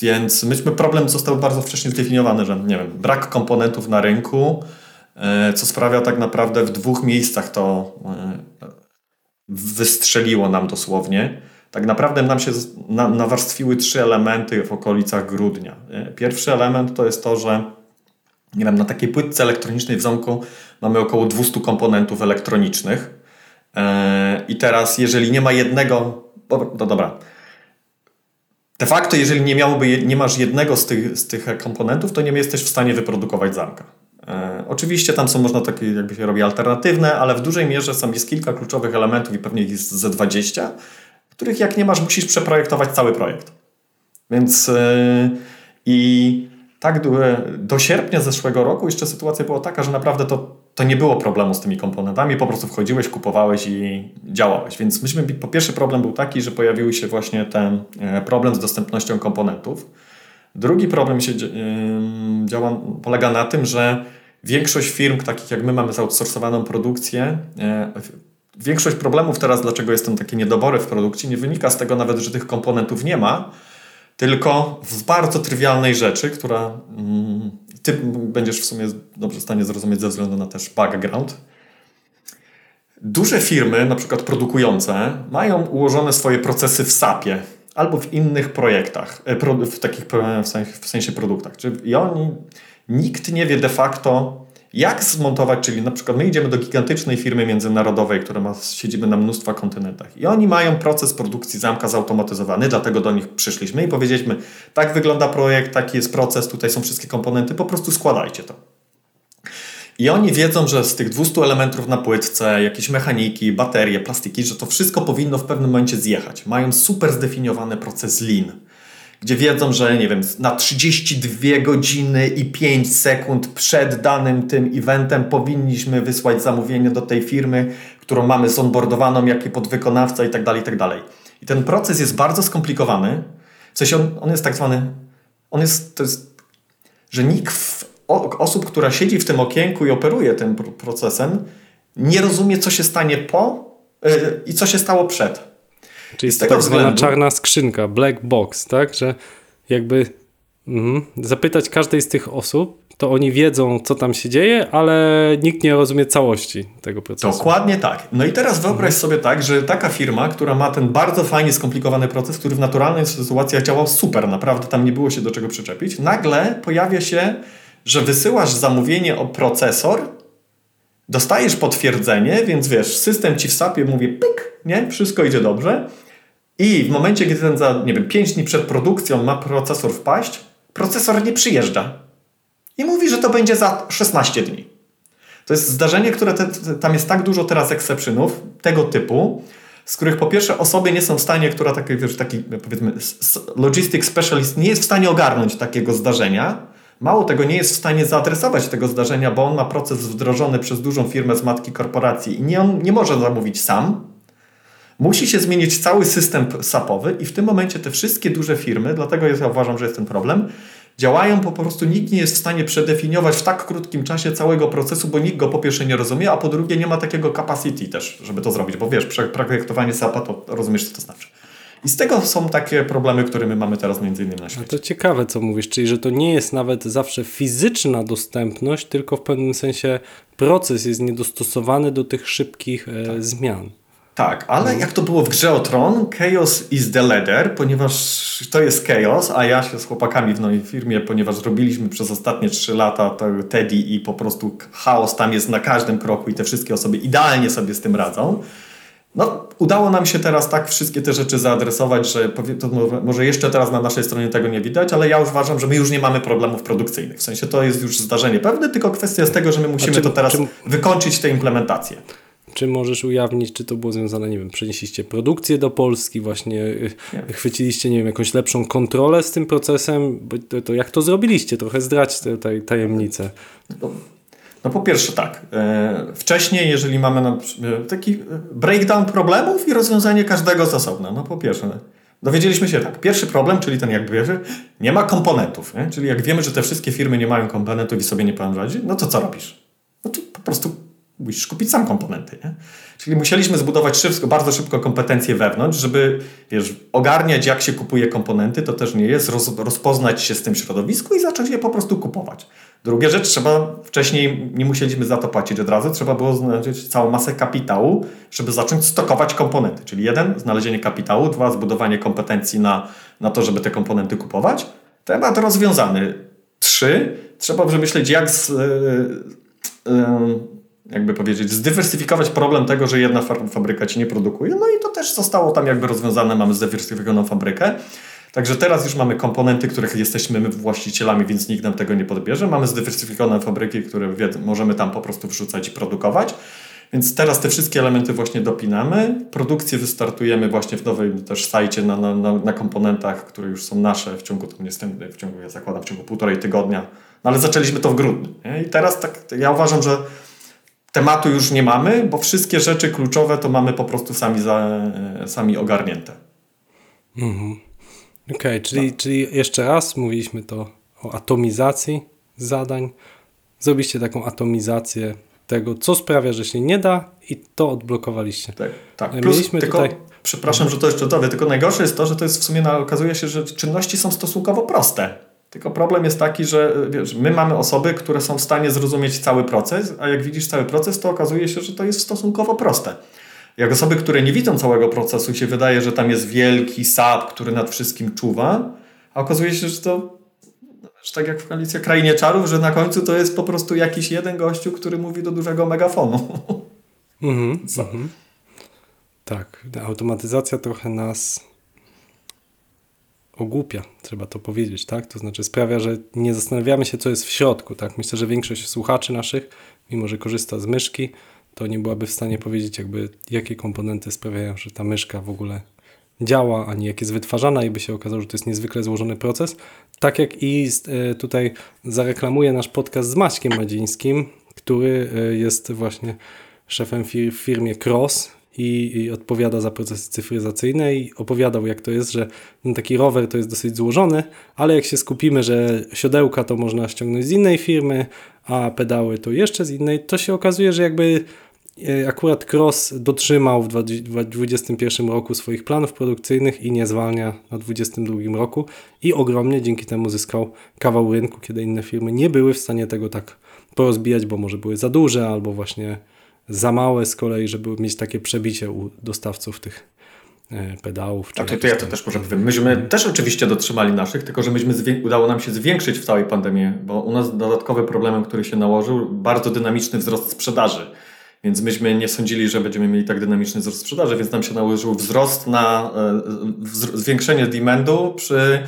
więc myśmy problem został bardzo wcześnie zdefiniowany, że nie wiem, brak komponentów na rynku, e, co sprawia tak naprawdę w dwóch miejscach to e, wystrzeliło nam dosłownie. Tak naprawdę nam się nawarstwiły trzy elementy w okolicach grudnia. Pierwszy element to jest to, że nie wiem, na takiej płytce elektronicznej w zamku mamy około 200 komponentów elektronicznych. E, I teraz, jeżeli nie ma jednego, no dobra. De facto, jeżeli nie, miałoby, nie masz jednego z tych, z tych komponentów, to nie jesteś w stanie wyprodukować zamka. E, oczywiście tam są można takie, jakby się robi alternatywne, ale w dużej mierze są jest kilka kluczowych elementów i pewnie jest ze 20, których jak nie masz, musisz przeprojektować cały projekt. Więc e, i tak do, do sierpnia zeszłego roku jeszcze sytuacja była taka, że naprawdę to, to nie było problemu z tymi komponentami, po prostu wchodziłeś, kupowałeś i działałeś. Więc myśmy, po pierwszy problem był taki, że pojawił się właśnie ten e, problem z dostępnością komponentów. Drugi problem się działa, polega na tym, że większość firm, takich jak my mamy zoutsourcowaną produkcję, e, większość problemów teraz, dlaczego jest ten takie niedobory w produkcji, nie wynika z tego nawet, że tych komponentów nie ma, tylko w bardzo trywialnej rzeczy, która mm, ty będziesz w sumie dobrze w stanie zrozumieć ze względu na też background. Duże firmy, na przykład produkujące, mają ułożone swoje procesy w SAP-ie albo w innych projektach, e, w takich pro- w sensie, produktach. Czyli oni, nikt nie wie de facto, jak zmontować, czyli na przykład my idziemy do gigantycznej firmy międzynarodowej, która ma siedzibę na mnóstwa kontynentach i oni mają proces produkcji zamka zautomatyzowany, dlatego do nich przyszliśmy i powiedzieliśmy, tak wygląda projekt, taki jest proces, tutaj są wszystkie komponenty, po prostu składajcie to. I oni wiedzą, że z tych 200 elementów na płytce, jakieś mechaniki, baterie, plastiki, że to wszystko powinno w pewnym momencie zjechać. Mają super zdefiniowany proces lean, gdzie wiedzą, że nie wiem, na 32 godziny i 5 sekund przed danym tym eventem powinniśmy wysłać zamówienie do tej firmy, którą mamy zonboardowaną, jaki podwykonawca i tak dalej, i tak dalej. I ten proces jest bardzo skomplikowany. W sensie on, on jest tak zwany, on jest, to jest że nikt w, o, osób, która siedzi w tym okienku i operuje tym pr- procesem, nie rozumie, co się stanie po yy, i co się stało przed. Czyli Z jest tego tak zwana względu- czarna skrzynka, black box, tak? Że jakby mhm, zapytać każdej z tych osób, to oni wiedzą, co tam się dzieje, ale nikt nie rozumie całości tego procesu. Dokładnie tak. No i teraz wyobraź sobie tak, że taka firma, która ma ten bardzo fajnie skomplikowany proces, który w naturalnych sytuacjach działał super, naprawdę tam nie było się do czego przyczepić, nagle pojawia się, że wysyłasz zamówienie o procesor, dostajesz potwierdzenie, więc wiesz, system ci w SAP-ie mówi pyk, nie? Wszystko idzie dobrze. I w momencie, kiedy ten za, nie wiem, 5 dni przed produkcją ma procesor wpaść, procesor nie przyjeżdża. I mówi, że to będzie za 16 dni. To jest zdarzenie, które te, te, tam jest tak dużo teraz exceptionów tego typu, z których po pierwsze osoby nie są w stanie, która taki, wiesz, taki powiedzmy logistic specialist nie jest w stanie ogarnąć takiego zdarzenia. Mało tego, nie jest w stanie zaadresować tego zdarzenia, bo on ma proces wdrożony przez dużą firmę z matki korporacji i nie, on nie może zamówić sam. Musi się zmienić cały system SAP-owy i w tym momencie te wszystkie duże firmy, dlatego ja uważam, że jest ten problem, działają po prostu, nikt nie jest w stanie przedefiniować w tak krótkim czasie całego procesu, bo nikt go po pierwsze nie rozumie, a po drugie nie ma takiego capacity też, żeby to zrobić, bo wiesz, projektowanie SAP-a to rozumiesz, co to znaczy. I z tego są takie problemy, które my mamy teraz między innymi na A świecie. to ciekawe, co mówisz, czyli że to nie jest nawet zawsze fizyczna dostępność, tylko w pewnym sensie proces jest niedostosowany do tych szybkich e, zmian. Tak, ale jak to było w grze o Tron, chaos is the ladder, ponieważ to jest chaos, a ja się z chłopakami w mojej firmie, ponieważ robiliśmy przez ostatnie 3 lata to Teddy i po prostu chaos tam jest na każdym kroku i te wszystkie osoby idealnie sobie z tym radzą. No, udało nam się teraz tak wszystkie te rzeczy zaadresować, że to może, jeszcze teraz na naszej stronie tego nie widać, ale ja uważam, że my już nie mamy problemów produkcyjnych. W sensie to jest już zdarzenie pewne, tylko kwestia jest tego, że my musimy czym- to teraz czym- wykończyć tę implementację. Czy możesz ujawnić, czy to było związane, nie wiem, przenieśliście produkcję do Polski, właśnie y, chwyciliście, nie wiem, jakąś lepszą kontrolę z tym procesem? Bo to, to jak to zrobiliście? Trochę zdradź tę tajemnicę. No, no po pierwsze tak, e, wcześniej jeżeli mamy e, taki e, breakdown problemów i rozwiązanie każdego z osobna, no po pierwsze dowiedzieliśmy się tak, pierwszy problem, czyli ten jakby wiesz, nie ma komponentów, nie? czyli jak wiemy, że te wszystkie firmy nie mają komponentów i sobie nie potrafią radzić, no to co robisz? No to po prostu musisz kupić sam komponenty. Nie? Czyli musieliśmy zbudować szybko, bardzo szybko kompetencje wewnątrz, żeby wiesz, ogarniać jak się kupuje komponenty, to też nie jest, roz, rozpoznać się z tym środowisku i zacząć je po prostu kupować. Druga rzecz, trzeba wcześniej nie musieliśmy za to płacić od razu, trzeba było znaleźć całą masę kapitału, żeby zacząć stokować komponenty. Czyli jeden, znalezienie kapitału, dwa, zbudowanie kompetencji na, na to, żeby te komponenty kupować. Temat rozwiązany. Trzy, trzeba przemyśleć, jak z, yy, yy, jakby powiedzieć, zdywersyfikować problem tego, że jedna fabryka ci nie produkuje. No i to też zostało tam jakby rozwiązane, mamy zdywersyfikowaną fabrykę. Także teraz już mamy komponenty, których jesteśmy my właścicielami, więc nikt nam tego nie podbierze. Mamy zdywersyfikowane fabryki, które możemy tam po prostu wrzucać i produkować. Więc teraz te wszystkie elementy właśnie dopinamy. Produkcję wystartujemy właśnie w nowym też sajcie na, na, na, komponentach, które już są nasze w ciągu, tam niestety, w ciągu, ja zakładam, w ciągu półtorej tygodnia. No ale zaczęliśmy to w grudniu. Nie? I teraz tak, ja uważam, że tematu już nie mamy, bo wszystkie rzeczy kluczowe to mamy po prostu sami, za, sami ogarnięte. Mhm. Okej, okay, czyli, no. czyli jeszcze raz mówiliśmy to o atomizacji zadań. Zrobiliście taką atomizację tego, co sprawia, że się nie da i to odblokowaliście. Tak, tak. Plus, Mieliśmy tylko, tutaj... Przepraszam, że to jeszcze dowie, tylko najgorsze jest to, że to jest w sumie, okazuje się, że czynności są stosunkowo proste. Tylko problem jest taki, że wiesz, my mamy osoby, które są w stanie zrozumieć cały proces, a jak widzisz cały proces, to okazuje się, że to jest stosunkowo proste. Jak osoby, które nie widzą całego procesu, się wydaje, że tam jest wielki SAP, który nad wszystkim czuwa, a okazuje się, że to że tak jak w koalicji Krainie Czarów, że na końcu to jest po prostu jakiś jeden gościu, który mówi do dużego megafonu. Mhm, mhm. Tak, automatyzacja trochę nas ogłupia, trzeba to powiedzieć, tak? To znaczy sprawia, że nie zastanawiamy się, co jest w środku, tak? Myślę, że większość słuchaczy naszych, mimo że korzysta z myszki, to nie byłaby w stanie powiedzieć, jakby jakie komponenty sprawiają, że ta myszka w ogóle działa, ani jak jest wytwarzana i by się okazało, że to jest niezwykle złożony proces. Tak jak i e, tutaj zareklamuje nasz podcast z Maćkiem Madzińskim, który e, jest właśnie szefem w firmie Cross i, i, odpowiada za procesy cyfryzacyjne i opowiadał jak to jest, że taki rower to jest dosyć złożony, ale jak się skupimy, że siodełka to można ściągnąć z innej firmy, a pedały to jeszcze z innej, to się okazuje, że jakby e, akurat Cross dotrzymał w 2021 roku swoich planów produkcyjnych i nie zwalnia na 2022 roku i ogromnie dzięki temu zyskał kawał rynku, kiedy inne firmy nie były w stanie tego tak porozbijać, bo może były za duże albo właśnie za małe z kolei, żeby mieć takie przebicie u dostawców tych e, pedałów. Tak, to, to ja to też może powiem. Myśmy mhm. też oczywiście dotrzymali naszych, tylko że myśmy udało nam się zwiększyć w całej pandemii, bo u nas dodatkowy problemem, który się nałożył, bardzo dynamiczny wzrost sprzedaży. Więc myśmy nie sądzili, że będziemy mieli tak dynamiczny wzrost sprzedaży, więc nam się nałożył wzrost na e, zwiększenie demandu przy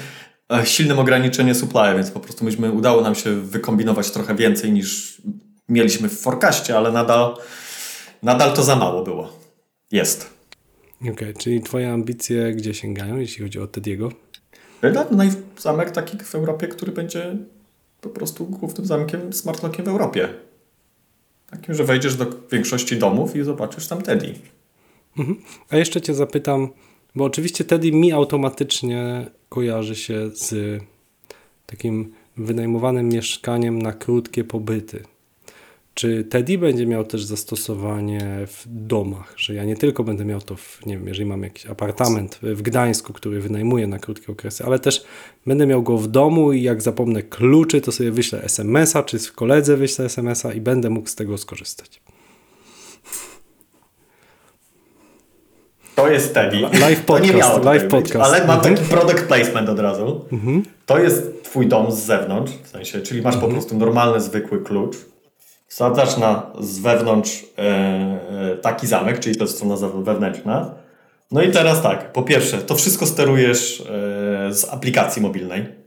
e, silnym ograniczeniu supply, więc po prostu myśmy udało nam się wykombinować trochę więcej niż mieliśmy w forecaście, ale nadal nadal to za mało było. Jest. Okej, okay, czyli twoje ambicje gdzie sięgają, jeśli chodzi o Tediego? No i zamek taki w Europie, który będzie po prostu głównym zamkiem smartlockiem w Europie. Takim, że wejdziesz do większości domów i zobaczysz tam Teddy. Mhm. A jeszcze cię zapytam, bo oczywiście Teddy mi automatycznie kojarzy się z takim wynajmowanym mieszkaniem na krótkie pobyty. Czy Teddy będzie miał też zastosowanie w domach, że ja nie tylko będę miał to, w, nie wiem, jeżeli mam jakiś apartament w Gdańsku, który wynajmuję na krótkie okresy, ale też będę miał go w domu i jak zapomnę kluczy, to sobie wyślę SMS-a, czy w koledze wyślę SMS-a i będę mógł z tego skorzystać. To jest Teddy. Live podcast, live podcast. ale mam taki product placement od razu. Mhm. To jest twój dom z zewnątrz, w sensie, czyli masz mhm. po prostu normalny, zwykły klucz Wsadzasz na z wewnątrz e, e, taki zamek, czyli to jest strona wewnętrzna. No i teraz tak, po pierwsze, to wszystko sterujesz e, z aplikacji mobilnej.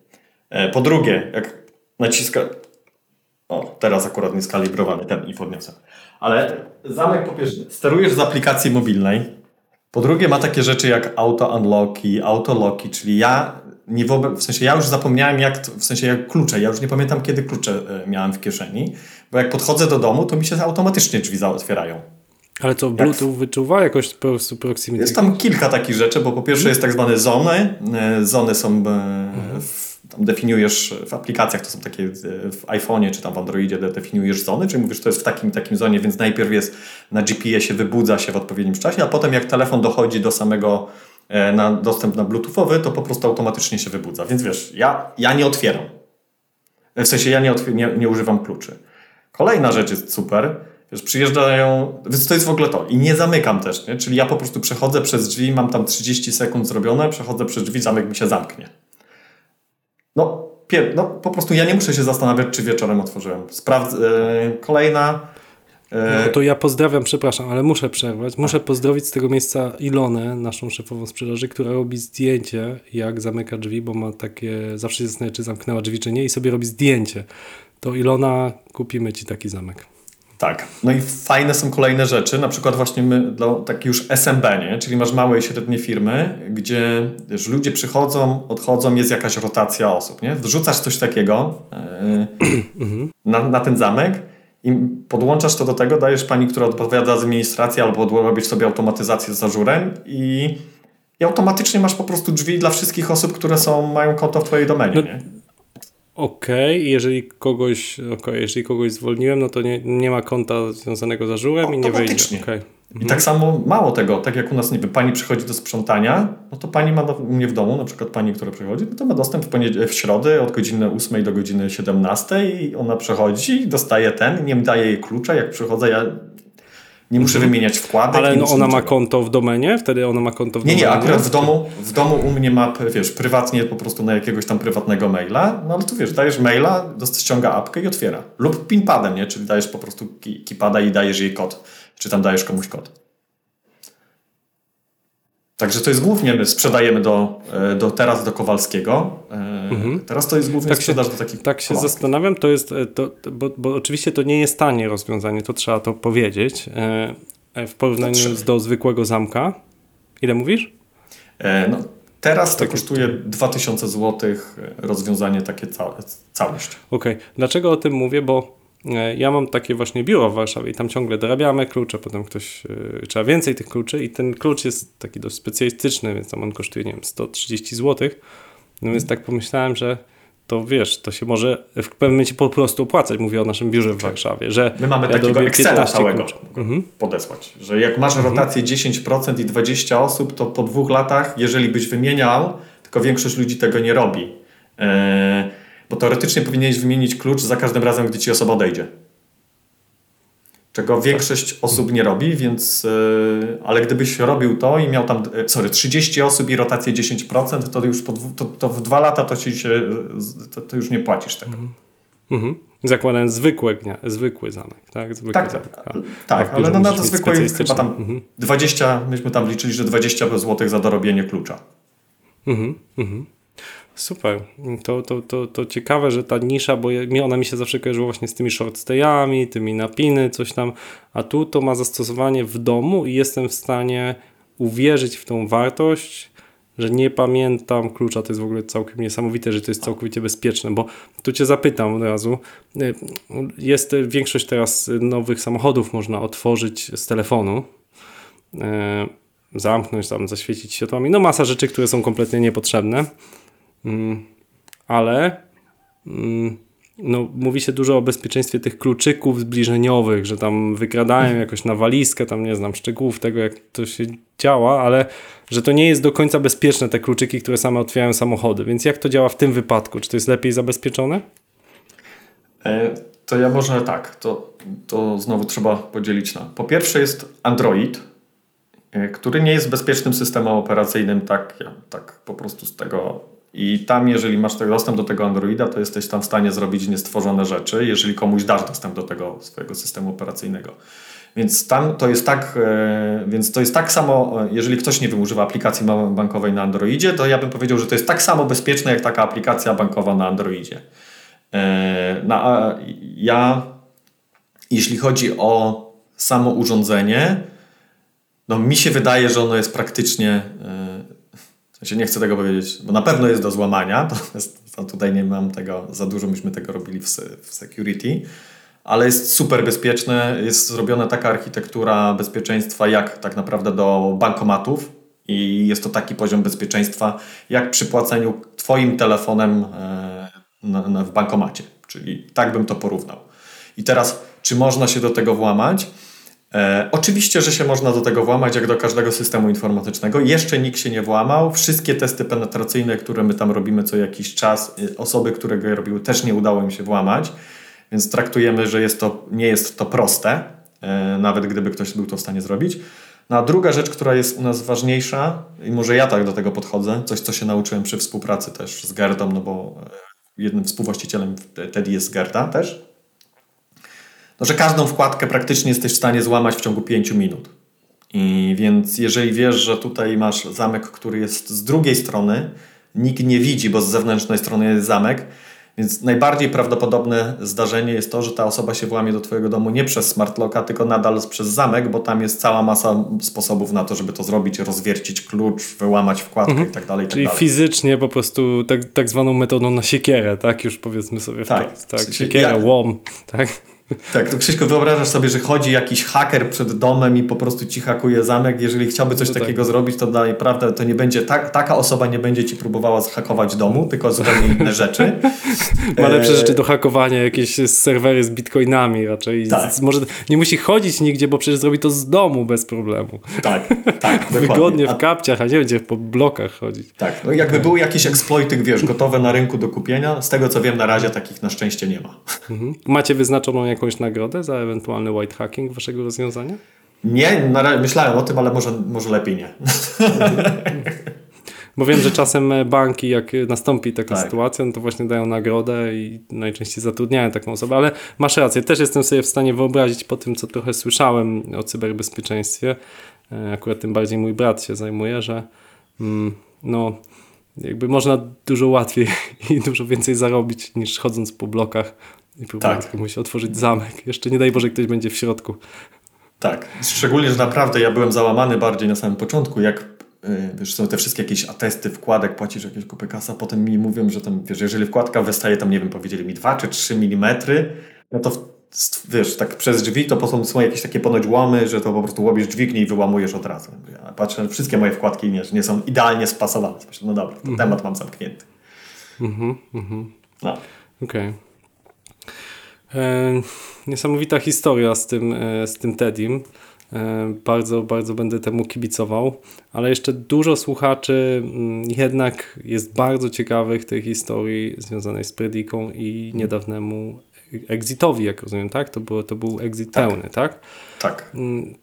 Po drugie, jak naciska, O, teraz akurat nieskalibrowany ten i podniosę. Ale zamek po pierwsze sterujesz z aplikacji mobilnej. Po drugie ma takie rzeczy jak auto unlocki, auto locki, czyli ja nie wyob- w sensie ja już zapomniałem jak, to- w sensie jak klucze, ja już nie pamiętam kiedy klucze e, miałem w kieszeni, bo jak podchodzę do domu, to mi się automatycznie drzwi zaotwierają. Ale co, Bluetooth wyczuwa jakoś po prostu proximity? Jest tam kilka takich rzeczy, bo po pierwsze jest tak zwane zony. E, Zony są, e, w, tam definiujesz w aplikacjach, to są takie w iPhone'ie czy tam w Androidzie de- definiujesz zony, czyli mówisz, to jest w takim takim zonie, więc najpierw jest na GPS-ie, wybudza się w odpowiednim czasie, a potem jak telefon dochodzi do samego na dostęp na bluetoothowy, to po prostu automatycznie się wybudza. Więc wiesz, ja, ja nie otwieram. W sensie ja nie, nie, nie używam kluczy. Kolejna rzecz jest super. Wiesz, przyjeżdżają, więc to jest w ogóle to. I nie zamykam też, nie? Czyli ja po prostu przechodzę przez drzwi, mam tam 30 sekund zrobione, przechodzę przez drzwi, zamek mi się zamknie. No, no po prostu ja nie muszę się zastanawiać, czy wieczorem otworzyłem. Sprawdz, e, kolejna. E, No to ja pozdrawiam, przepraszam, ale muszę przerwać. Muszę pozdrowić z tego miejsca Ilonę, naszą szefową sprzedaży, która robi zdjęcie, jak zamyka drzwi, bo ma takie, zawsze się zastanawia, czy zamknęła drzwi, czy nie i sobie robi zdjęcie. To Ilona, kupimy ci taki zamek. Tak. No i fajne są kolejne rzeczy, na przykład właśnie my, dla taki już SMB, nie? czyli masz małe i średnie firmy, gdzie wiesz, ludzie przychodzą, odchodzą, jest jakaś rotacja osób. Nie? Wrzucasz coś takiego yy, na, na ten zamek i podłączasz to do tego, dajesz pani, która odpowiada za administrację albo robisz sobie automatyzację z Azurem i, i automatycznie masz po prostu drzwi dla wszystkich osób, które są, mają konto w twojej domenie. No? Okej, jeżeli kogoś, okej, jeżeli kogoś zwolniłem, no to nie, nie ma konta związanego z Azurem i nie wyjdzie. Automatycznie. I tak samo mało tego, tak jak u nas, nie wiem, pani przychodzi do sprzątania, no to pani ma u mnie w domu, na przykład pani, która przychodzi, no to ma dostęp w, w środę od godziny 8 do godziny 17 i ona przychodzi, dostaje ten, nie daje jej klucza, jak przychodzę, ja nie muszę wymieniać wkładek. Ale nie no ona ma konto w domenie? Wtedy ona ma konto w Nie, domenie? nie, akurat w domu, w domu u mnie ma, wiesz, prywatnie po prostu na jakiegoś tam prywatnego maila, no ale tu wiesz, dajesz maila, ściąga apkę i otwiera. Lub pinpadem, nie? Czyli dajesz po prostu keypada i dajesz jej kod, czy tam dajesz komuś kod. Także to jest głównie, my sprzedajemy do, e, do teraz do Kowalskiego. E, Teraz to jest głównie Tak się- sprzedaż do takich Tak się Kowalskich. zastanawiam, to jest, e, to, bo, bo oczywiście to nie jest tanie rozwiązanie, to trzeba to powiedzieć, w porównaniu trzeba. z do zwykłego zamka. Ile mówisz? No, teraz to kosztuje 2000 zł rozwiązanie takie ca całość. Okej, dlaczego o tym mówię? Bo ja mam takie właśnie biuro w Warszawie i tam ciągle dorabiamy klucze, potem ktoś, e, trzeba więcej tych kluczy i ten klucz jest taki dość specjalistyczny, więc tam on kosztuje, nie wiem, 130 zł. No więc tak pomyślałem, że to wiesz, to się może w pewnym momencie po prostu opłacać. Mówię o naszym biurze w Warszawie, że My mamy ja takiego Excela 15 całego kluczy. Mhm. podesłać, że jak masz rotację 10% i 20 osób, to po dwóch latach, jeżeli byś wymieniał, tylko większość ludzi tego nie robi. Bo teoretycznie powinieneś wymienić klucz za każdym razem, gdy ci osoba odejdzie. Czego większość osób nie robi, więc. e, ale gdybyś robił to i miał tam, e, sorry, 30 osób i rotację 10%, to już po to, to w dwa lata to ci się. To, to już nie płacisz tego. Mhm. Zakładając zwykłe, gnia- zwykły zamek, tak? Zwykły Tak, zamek. tak, A- tak a ale no na to zwykłej chyba tam Mhm. 20, myśmy tam liczyli, że 20 zł za dorobienie klucza. Mhm, mhm. Super. To, to, to, to ciekawe, że ta nisza, bo ona mi się zawsze kojarzyła właśnie z tymi short stayami, tymi napiny, coś tam, a tu to ma zastosowanie w domu i jestem w stanie uwierzyć w tą wartość, że nie pamiętam klucza. To jest w ogóle całkiem niesamowite, że to jest całkowicie bezpieczne, bo tu cię zapytam od razu. Y, Jest większość teraz nowych samochodów można otworzyć z telefonu. Y, Zamknąć tam, zaświecić światłami. No masa rzeczy, które są kompletnie niepotrzebne. Mm, ale mm, no, mówi się dużo o bezpieczeństwie tych kluczyków zbliżeniowych, że tam wykradają jakoś na walizkę, tam nie znam szczegółów tego, jak to się działa, ale że to nie jest do końca bezpieczne te kluczyki, które same otwierają samochody. Więc jak to działa w tym wypadku? Czy to jest lepiej zabezpieczone? E, To ja może tak, to, to znowu trzeba podzielić na. Po pierwsze jest Android, e, który nie jest bezpiecznym systemem operacyjnym, tak, ja- tak po prostu z tego. I tam, jeżeli masz dostęp do tego Androida, to jesteś tam w stanie zrobić niestworzone rzeczy, jeżeli komuś dasz dostęp do tego swojego systemu operacyjnego. Więc tam to jest tak, e, więc to jest tak samo, e, jeżeli ktoś nie używa aplikacji bankowej na Androidzie, to ja bym powiedział, że to jest tak samo bezpieczne jak taka aplikacja bankowa na Androidzie. E, no, a ja, jeśli chodzi o samo urządzenie, no mi się wydaje, że ono jest praktycznie, sensie nie chcę tego powiedzieć, bo na pewno jest do złamania, tutaj nie mam tego, za dużo myśmy tego robili w, w security, ale jest super bezpieczne, jest zrobiona taka architektura bezpieczeństwa jak tak naprawdę do bankomatów i jest to taki poziom bezpieczeństwa jak przy płaceniu twoim telefonem e, na, na, w bankomacie, czyli tak bym to porównał. I teraz, czy można się do tego włamać? E, oczywiście, że się można do tego włamać, jak do każdego systemu informatycznego. Jeszcze nikt się nie włamał. Wszystkie testy penetracyjne, które my tam robimy co jakiś czas, y, osoby, które go robiły, też nie udało im się włamać. Więc traktujemy, że jest to, nie jest to proste, e, nawet gdyby ktoś był to w stanie zrobić. No a druga rzecz, która jest u nas ważniejsza, i może ja tak do tego podchodzę, coś co się nauczyłem przy współpracy też z Gerdą, no bo e, jednym współwłaścicielem Teddy jest Gerda też, no, że każdą wkładkę praktycznie jesteś w stanie złamać w ciągu 5 minut. I więc jeżeli wiesz, że tutaj masz zamek, który jest z drugiej strony, nikt nie widzi, bo z zewnętrznej strony jest zamek, więc najbardziej prawdopodobne zdarzenie jest to, że ta osoba się włamie do Twojego domu nie przez smartlocka, tylko nadal przez zamek, bo tam jest cała masa sposobów na to, żeby to zrobić, rozwiercić klucz, wyłamać wkładkę Mhm. i tak dalej. i tak Czyli fizycznie po prostu tak, tak zwaną metodą na siekierę, tak? Już powiedzmy sobie Tak. wprost. Tak, siekiera, ja- łom, tak? Tak, to Krzyśko, wyobrażasz sobie, że chodzi jakiś haker przed domem i po prostu ci hakuje zamek. Jeżeli chciałby coś No tak. takiego zrobić, to dalej, prawda, to nie będzie, tak, taka osoba nie będzie ci próbowała zhakować domu, tylko zupełnie inne rzeczy. Ma lepsze rzeczy do hakowania, jakieś serwery z bitcoinami raczej. Tak. Z, może nie musi chodzić nigdzie, bo przecież zrobi to z domu bez problemu. Tak, tak. Wygodnie A- w kapciach, a nie będzie po blokach chodzić. Tak, no jakby były jakieś eksploity, wiesz, gotowe na rynku do kupienia, z tego co wiem na razie takich na szczęście nie ma. Mhm. Macie wyznaczoną jakąś nagrodę za ewentualny white hacking waszego rozwiązania? Nie, myślałem o tym, ale może, może lepiej nie. Bo wiem, że czasem e, banki, jak nastąpi taka Tak. sytuacja, no to właśnie dają nagrodę i najczęściej zatrudniają taką osobę. Ale masz rację, też jestem sobie w stanie wyobrazić po tym, co trochę słyszałem o cyberbezpieczeństwie. e, Akurat tym bardziej mój brat się zajmuje, że mm, no, jakby można dużo łatwiej i dużo więcej zarobić niż chodząc po blokach i Tak. komuś otworzyć zamek. Jeszcze nie daj Boże, ktoś będzie w środku. Tak, szczególnie, że naprawdę ja byłem załamany bardziej na samym początku, jak y, wiesz, są te wszystkie jakieś atesty wkładek, płacisz jakieś kupy kasa, potem mi mówią, że tam, wiesz, jeżeli wkładka wystaje tam, nie wiem, powiedzieli mi 2 czy 3 mm, no to wiesz, tak przez drzwi to potem są jakieś takie ponoć łomy, że to po prostu łobisz dźwignię i wyłamujesz od razu. Ja patrzę, wszystkie moje wkładki nie, nie są idealnie spasowane. Myślę, no dobra, to temat mam zamknięty. Mhm, mhm. No. Okej. E, Niesamowita historia z tym, e, z tym Tedim. E, Bardzo, bardzo będę temu kibicował, ale jeszcze dużo słuchaczy mm, jednak jest bardzo ciekawych tej historii związanej z Prediką i niedawnemu exitowi, jak rozumiem, tak? To, było, to był exit Tak. pełny, tak? Tak. Mm,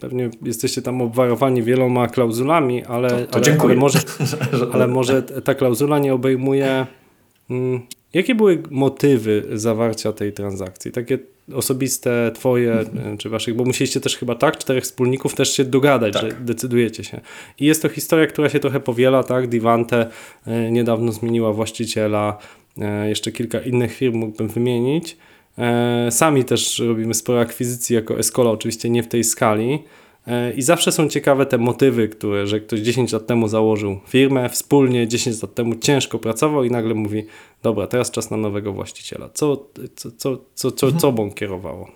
Pewnie jesteście tam obwarowani wieloma klauzulami, ale, To- to ale, ale, może, ale może ta klauzula nie obejmuje. Jakie były motywy zawarcia tej transakcji? Takie osobiste, twoje Mhm. e, czy waszych, bo musieliście też chyba tak, czterech wspólników też się dogadać, Tak. że decydujecie się. I jest to historia, która się trochę powiela, tak? Divante e, niedawno zmieniła właściciela, e, jeszcze kilka innych firm mógłbym wymienić. Sami też robimy sporo akwizycji jako Escola, oczywiście nie w tej skali. I zawsze są ciekawe te motywy, które, że ktoś 10 lat temu założył firmę, wspólnie 10 lat temu ciężko pracował i nagle mówi, dobra, teraz czas na nowego właściciela. Co, co, co, co, co, co bą kierowało?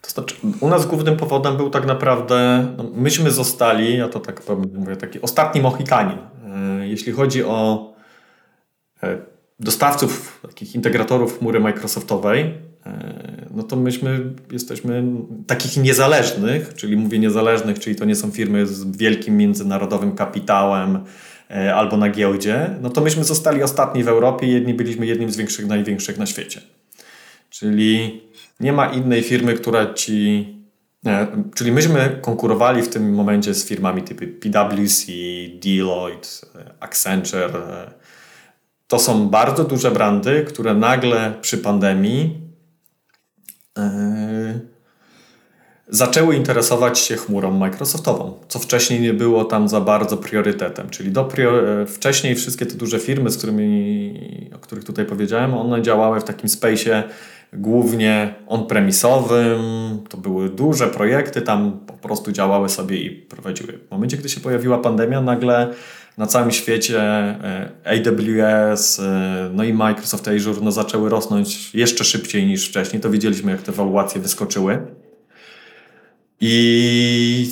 To znaczy, u nas głównym powodem był tak naprawdę, no, myśmy zostali, ja to tak powiem, mówię, taki ostatni Mohikanin. E, Jeśli chodzi o e, dostawców, takich integratorów chmury Microsoftowej, no to myśmy jesteśmy takich niezależnych, czyli mówię niezależnych, czyli to nie są firmy z wielkim międzynarodowym kapitałem e, albo na giełdzie, no to myśmy zostali ostatni w Europie i jedni byliśmy jednym z większych, największych na świecie. Czyli nie ma innej firmy, która ci. e, Czyli myśmy konkurowali w tym momencie z firmami typu PwC, Deloitte, e, Accenture. e. To są bardzo duże brandy, które nagle przy pandemii e, zaczęły interesować się chmurą Microsoftową, co wcześniej nie było tam za bardzo priorytetem. Czyli do prior- wcześniej wszystkie te duże firmy, z którymi, o których tutaj powiedziałem, one działały w takim space'ie głównie on-premisowym. To były duże projekty, tam po prostu działały sobie i prowadziły. W momencie, gdy się pojawiła pandemia, nagle na całym świecie e, AWS, e, no i Microsoft Azure no zaczęły rosnąć jeszcze szybciej niż wcześniej. To widzieliśmy, jak te waluacje wyskoczyły. I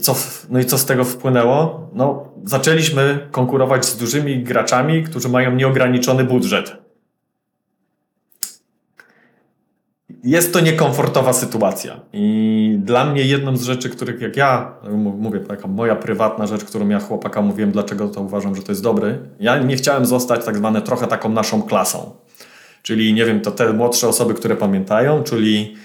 co, no i co z tego wpłynęło? No, zaczęliśmy konkurować z dużymi graczami, którzy mają nieograniczony budżet. Jest to niekomfortowa sytuacja. I dla mnie jedną z rzeczy, których jak ja mówię, taka moja prywatna rzecz, którą ja chłopaka mówiłem, dlaczego to uważam, że to jest dobry. Ja nie chciałem zostać tak zwane trochę taką naszą klasą. Czyli nie wiem, to te młodsze osoby, które pamiętają, czyli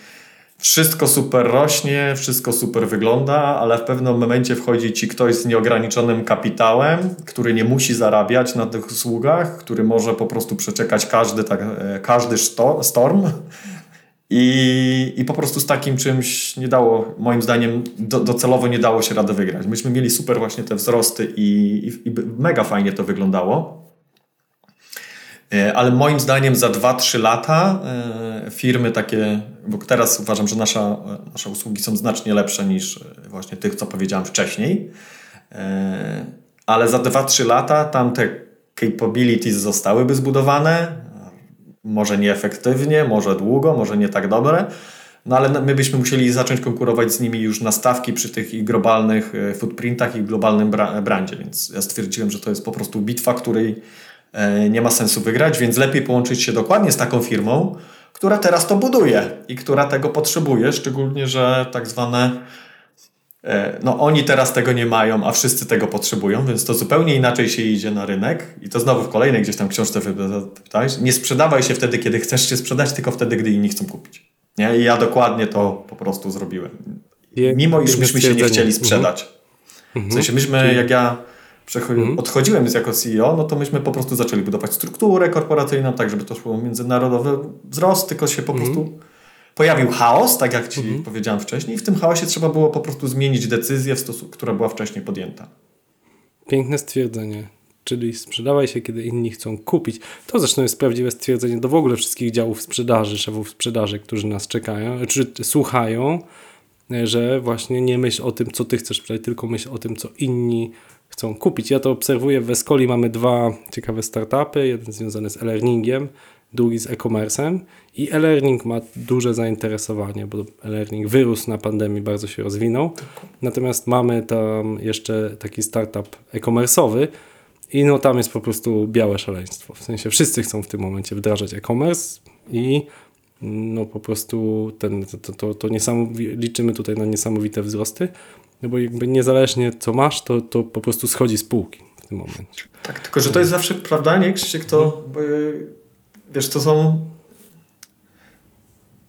wszystko super rośnie, wszystko super wygląda, ale w pewnym momencie wchodzi ci ktoś z nieograniczonym kapitałem, który nie musi zarabiać na tych usługach, który może po prostu przeczekać każdy, tak, każdy storm. I, I po prostu z takim czymś nie dało, moim zdaniem, do, docelowo nie dało się rady wygrać. Myśmy mieli super właśnie te wzrosty i, i, i mega fajnie to wyglądało. Ale moim zdaniem za 2-3 lata firmy takie, bo teraz uważam, że nasza, nasze usługi są znacznie lepsze niż właśnie tych, co powiedziałem wcześniej, ale za 2-3 lata tam te capabilities zostałyby zbudowane, może nieefektywnie, może długo, może nie tak dobre, no ale my byśmy musieli zacząć konkurować z nimi już na stawki przy tych ich globalnych footprintach i globalnym brandzie, więc ja stwierdziłem, że to jest po prostu bitwa, której nie ma sensu wygrać, więc lepiej połączyć się dokładnie z taką firmą, która teraz to buduje i która tego potrzebuje, szczególnie, że tak zwane no oni teraz tego nie mają, a wszyscy tego potrzebują, więc to zupełnie inaczej się idzie na rynek i to znowu w kolejnej gdzieś tam książce wypytałeś, nie sprzedawaj się wtedy, kiedy chcesz się sprzedać, tylko wtedy, gdy inni chcą kupić. Nie? I ja dokładnie to po prostu zrobiłem. Mimo iż myśmy się nie chcieli sprzedać. W sensie myśmy, jak ja Mhm. odchodziłem jako CEO, no to myśmy po prostu zaczęli budować strukturę korporacyjną, tak żeby to szło międzynarodowy wzrost, tylko się po prostu pojawił chaos, tak jak Ci powiedziałem wcześniej, i w tym chaosie trzeba było po prostu zmienić decyzję, która była wcześniej podjęta. Piękne stwierdzenie. Czyli sprzedawaj się, kiedy inni chcą kupić. To zresztą jest prawdziwe stwierdzenie do w ogóle wszystkich działów sprzedaży, szefów sprzedaży, którzy nas czekają, czy słuchają, że właśnie nie myśl o tym, co ty chcesz sprzedać, tylko myśl o tym, co inni chcą kupić. Ja to obserwuję. W Escoli mamy dwa ciekawe startupy. Jeden związany z e-learningiem, drugi z e-commerce'em. I e-learning ma duże zainteresowanie, bo e-learning wyrósł na pandemii, bardzo się rozwinął. Natomiast mamy tam jeszcze taki startup e-commerce'owy i no tam jest po prostu białe szaleństwo. W sensie wszyscy chcą w tym momencie wdrażać e-commerce i no po prostu ten, to, to, to liczymy tutaj na niesamowite wzrosty. No bo jakby niezależnie co masz, to, to po prostu schodzi z półki w tym momencie. Tak, tylko że to jest zawsze, prawda, nie Krzysiek, to wiesz, to są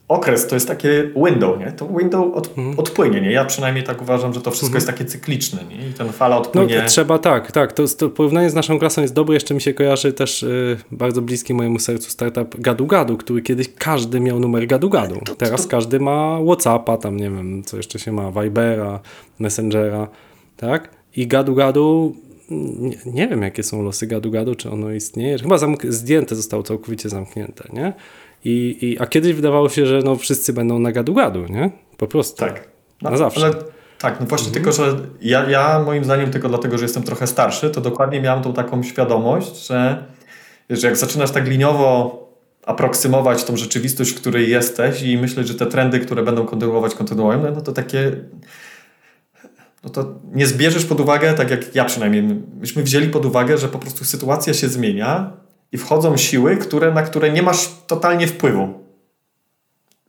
okres, to jest takie window, nie? To window od, mhm. odpłynie, nie? Ja przynajmniej tak uważam, że to wszystko mhm. jest takie cykliczne, nie? I ten fala odpłynie. No trzeba, tak, tak. To, to porównanie z naszą klasą jest dobre. Jeszcze mi się kojarzy też y, bardzo bliski mojemu sercu startup Gadu Gadu, który kiedyś każdy miał numer Gadu Gadu. To, Teraz to... każdy ma Whatsappa, tam nie wiem, co jeszcze się ma, Vibera, Messengera, tak? I Gadu Gadu nie, nie, wiem, jakie są losy gadu gadu, czy ono istnieje. Chyba zdjęte zostało całkowicie zamknięte, nie? I, i, a kiedyś wydawało się, że no wszyscy będą na gadu-gadu, nie? Po prostu. Tak. No, na zawsze. Ale, tak, no właśnie mhm. tylko, że ja, ja moim zdaniem tylko dlatego, że jestem trochę starszy, to dokładnie miałem tą taką świadomość, że wiesz, jak zaczynasz tak liniowo aproksymować tą rzeczywistość, w której jesteś i myśleć, że te trendy, które będą kontynuować, kontynuują, no, no to takie no to nie zbierzesz pod uwagę, tak jak ja przynajmniej, myśmy wzięli pod uwagę, że po prostu sytuacja się zmienia i wchodzą siły, które, na które nie masz totalnie wpływu.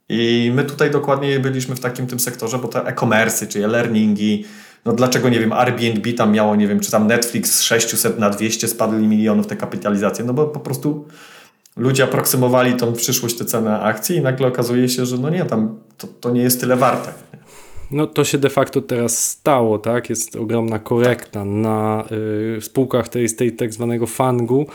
I my tutaj dokładnie byliśmy w takim tym sektorze, bo te e-commerce, czy e-learningi, no dlaczego, nie wiem, Airbnb tam miało, nie wiem, czy tam Netflix z 600 na 200 spadli milionów te kapitalizacje, no bo po prostu ludzie aproksymowali tą przyszłość, te ceny akcji i nagle okazuje się, że no nie, tam to, to nie jest tyle warte. No to się de facto teraz stało, tak? Jest ogromna korekta na y, spółkach tej, tej tak zwanego fangu,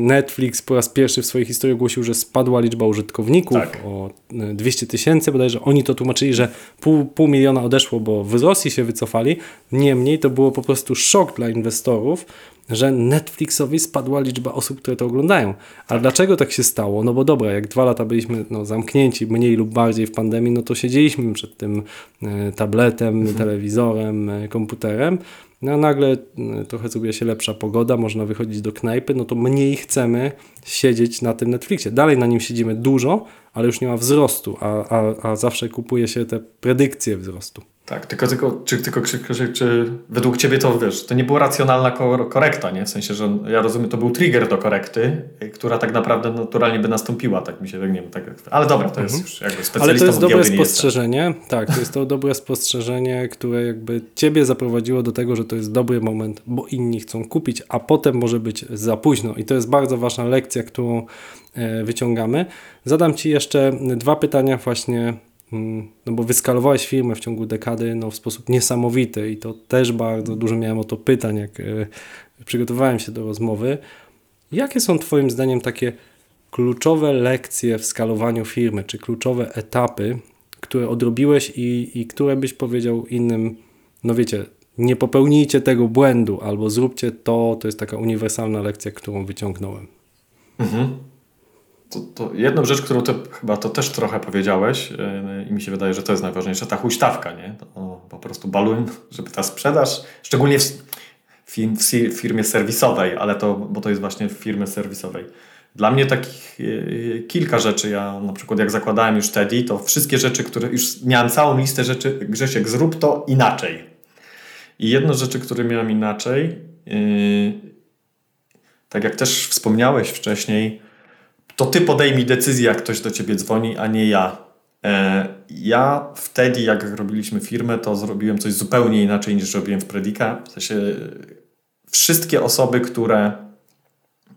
Netflix po raz pierwszy w swojej historii ogłosił, że spadła liczba użytkowników Tak. o e, 200 tysięcy, bodajże oni to tłumaczyli, że pół, pół miliona odeszło, bo w Rosji się wycofali. Niemniej to było po prostu szok dla inwestorów, że Netflixowi spadła liczba osób, które to oglądają. A dlaczego tak się stało? No bo dobra, jak dwa lata byliśmy no, zamknięci mniej lub bardziej w pandemii, no to siedzieliśmy przed tym e, tabletem, telewizorem, e, komputerem. No a nagle e, trochę zrobiła się lepsza pogoda, można wychodzić do knajpy, no to mniej chcemy siedzieć na tym Netflixie. Dalej na nim siedzimy dużo, ale już nie ma wzrostu, a, a, a zawsze kupuje się te predykcje wzrostu. Tak, tylko, tylko, czy, tylko czy, czy, czy według ciebie to wiesz, to nie była racjonalna ko- korekta, nie? W sensie, że ja rozumiem, to był trigger do korekty, która tak naprawdę naturalnie by nastąpiła, tak mi się, tak nie wiem, tak, ale dobra, to jest już jakby specjalistą Ale to jest dobre spostrzeżenie. Tak, to jest to dobre spostrzeżenie, które jakby ciebie zaprowadziło do tego, że to jest dobry moment, bo inni chcą kupić, a potem może być za późno. I to jest bardzo ważna lekcja, którą wyciągamy. Zadam ci jeszcze dwa pytania właśnie, mm, no bo wyskalowałeś firmę w ciągu dekady no, w sposób niesamowity i to też bardzo dużo miałem o to pytań, jak e, przygotowywałem się do rozmowy. Jakie są Twoim zdaniem takie kluczowe lekcje w skalowaniu firmy, czy kluczowe etapy, które odrobiłeś i, i które byś powiedział innym, no wiecie, nie popełnijcie tego błędu, albo zróbcie to, to jest taka uniwersalna lekcja, którą wyciągnąłem. Mhm. To, to jedną rzecz, którą ty chyba to też trochę powiedziałeś yy, i mi się wydaje, że to jest najważniejsze, ta huśtawka, nie? To po prostu balun, żeby ta sprzedaż, szczególnie w, w firmie serwisowej, ale to, bo to jest właśnie w firmie serwisowej. Dla mnie takich yy, kilka rzeczy, ja na przykład jak zakładałem już Teddy, to wszystkie rzeczy, które już miałem całą listę rzeczy, Grzesiek zrób to inaczej. I jedno z rzeczy, które miałem inaczej, yy, tak jak też wspomniałeś wcześniej, to ty podejmij decyzję, jak ktoś do ciebie dzwoni, a nie ja. E, ja wtedy, jak robiliśmy firmę, to zrobiłem coś zupełnie inaczej niż robiłem w Predika. W sensie wszystkie osoby, które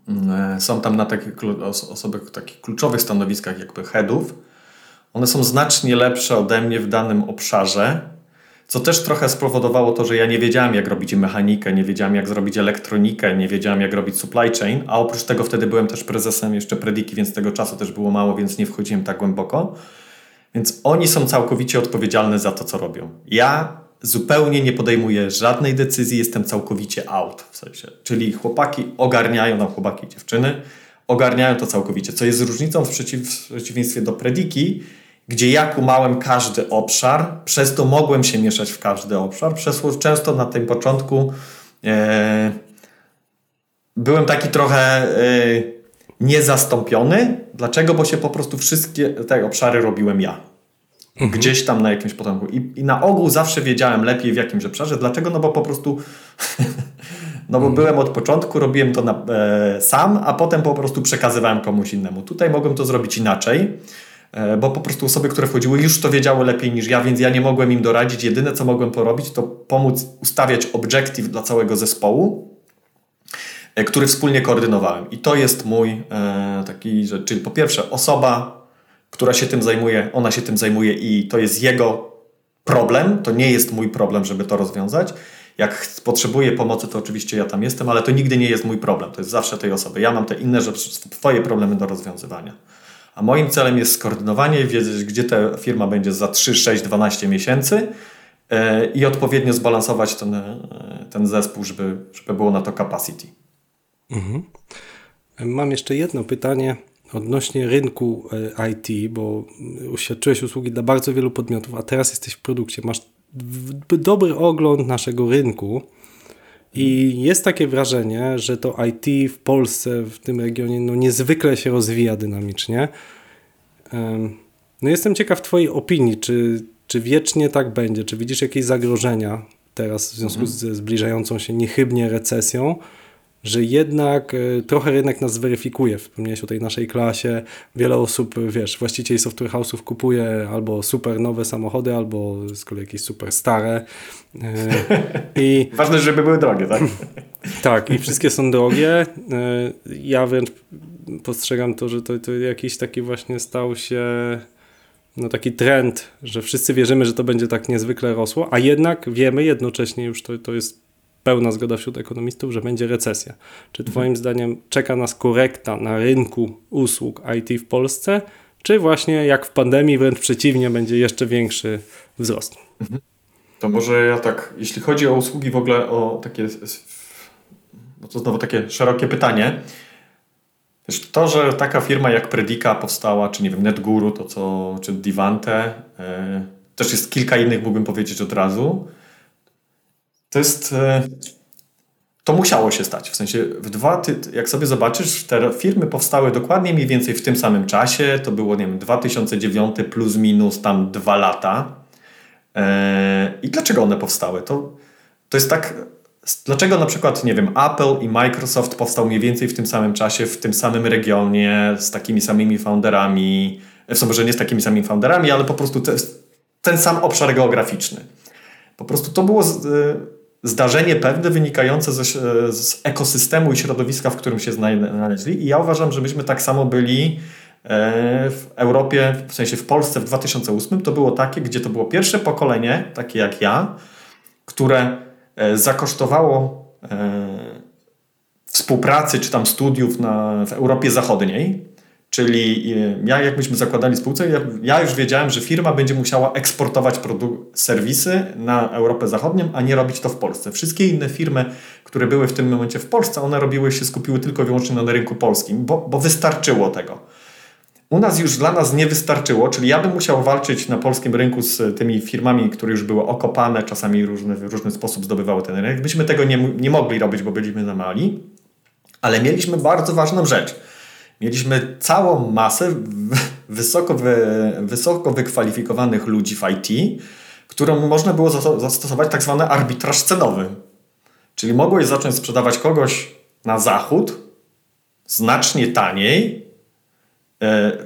mm, e, są tam na takich osoby takich kluczowych stanowiskach, jakby headów, one są znacznie lepsze ode mnie w danym obszarze, co też trochę spowodowało to, że ja nie wiedziałem, jak robić mechanikę, nie wiedziałem, jak zrobić elektronikę, nie wiedziałem, jak robić supply chain, a oprócz tego wtedy byłem też prezesem jeszcze Prediki, więc tego czasu też było mało, więc nie wchodziłem tak głęboko. Więc oni są całkowicie odpowiedzialni za to, co robią. Ja zupełnie nie podejmuję żadnej decyzji, jestem całkowicie out. W sensie. Czyli chłopaki ogarniają, no chłopaki i dziewczyny, ogarniają to całkowicie. Co jest różnicą w, przeciw, w przeciwieństwie do Prediki, gdzie ja kumałem każdy obszar, przez to mogłem się mieszać w każdy obszar. Przez często na tym początku e, byłem taki trochę e, niezastąpiony. Dlaczego? Bo się po prostu wszystkie te obszary robiłem ja. Gdzieś tam na jakimś potomku. I, I na ogół zawsze wiedziałem lepiej w jakimś obszarze. Dlaczego? No bo po prostu no bo byłem od początku, robiłem to na, e, sam, a potem po prostu przekazywałem komuś innemu. Tutaj mogłem to zrobić inaczej, bo po prostu osoby, które wchodziły już to wiedziały lepiej niż ja, więc ja nie mogłem im doradzić. Jedyne co mogłem porobić to pomóc ustawiać objective dla całego zespołu, e, który wspólnie koordynowałem. I to jest mój e, taki, że, czyli po pierwsze osoba, która się tym zajmuje, ona się tym zajmuje i to jest jego problem, to nie jest mój problem, żeby to rozwiązać. Jak potrzebuję pomocy, to oczywiście ja tam jestem, ale to nigdy nie jest mój problem, to jest zawsze tej osoby. Ja mam te inne rzeczy, twoje problemy do rozwiązywania. A moim celem jest skoordynowanie wiedzieć, gdzie ta firma będzie za 3, 6, 12 miesięcy yy, i odpowiednio zbalansować ten, yy, ten zespół, żeby, żeby było na to capacity. Mhm. Mam jeszcze jedno pytanie odnośnie rynku e, IT, bo uświadczyłeś usługi dla bardzo wielu podmiotów, a teraz jesteś w produkcie. Masz dobry ogląd naszego rynku i jest takie wrażenie, że to IT w Polsce, w tym regionie, no niezwykle się rozwija dynamicznie. No jestem ciekaw Twojej opinii, czy, czy wiecznie tak będzie? Czy widzisz jakieś zagrożenia teraz w związku ze zbliżającą się niechybnie recesją? Że jednak y, trochę rynek nas weryfikuje. Wspomniałeś o tej naszej klasie. Wiele osób, y, wiesz, właścicieli software house'ów kupuje albo super nowe samochody, albo z kolei jakieś super stare. Y, I Ważne, żeby były drogie, tak? tak, i wszystkie są drogie. Ja wręcz postrzegam to, że to, to jakiś taki właśnie stał się no taki trend, że wszyscy wierzymy, że to będzie tak niezwykle rosło, a jednak wiemy jednocześnie już to, to jest pełna zgoda wśród ekonomistów, że będzie recesja. Czy Twoim zdaniem czeka nas korekta na rynku usług IT w Polsce, czy właśnie jak w pandemii, wręcz przeciwnie, będzie jeszcze większy wzrost? To może ja tak, jeśli chodzi o usługi w ogóle, o takie, no to znowu takie szerokie pytanie. To, że taka firma jak Predica powstała, czy nie wiem, NetGuru, to co, czy Divante, e, też jest kilka innych, mógłbym powiedzieć od razu. To jest, e, to musiało się stać. W sensie, w dwa, ty, jak sobie zobaczysz, te firmy powstały dokładnie mniej więcej w tym samym czasie. To było, nie wiem, 2009 plus minus tam dwa lata. E, I dlaczego one powstały? To, to jest tak. Dlaczego na przykład, nie wiem, Apple i Microsoft powstał mniej więcej w tym samym czasie, w tym samym regionie, z takimi samymi founderami, w sensie, że nie z takimi samymi founderami, ale po prostu te, ten sam obszar geograficzny. Po prostu to było zdarzenie pewne wynikające ze, z ekosystemu i środowiska, w którym się znaleźli. I ja uważam, że myśmy tak samo byli w Europie, w sensie w Polsce w 2008, to było takie, gdzie to było pierwsze pokolenie, takie jak ja, które zakosztowało współpracy czy tam studiów na, w Europie Zachodniej. Czyli ja, jak myśmy zakładali spółkę, ja, już wiedziałem, że firma będzie musiała eksportować produkt, serwisy na Europę Zachodnią, a nie robić to w Polsce. Wszystkie inne firmy, które były w tym momencie w Polsce, one robiły się, skupiły tylko i wyłącznie na rynku polskim, bo, bo wystarczyło tego. U nas już dla nas nie wystarczyło, czyli ja bym musiał walczyć na polskim rynku z tymi firmami, które już były okopane, czasami różny, w różny sposób zdobywały ten rynek. Myśmy tego nie, nie mogli robić, bo byliśmy za mali, ale mieliśmy bardzo ważną rzecz. Mieliśmy całą masę wysoko, wy, wysoko wykwalifikowanych ludzi w IT, którą można było zastosować tak zwany arbitraż cenowy. Czyli mogłeś zacząć sprzedawać kogoś na zachód znacznie taniej,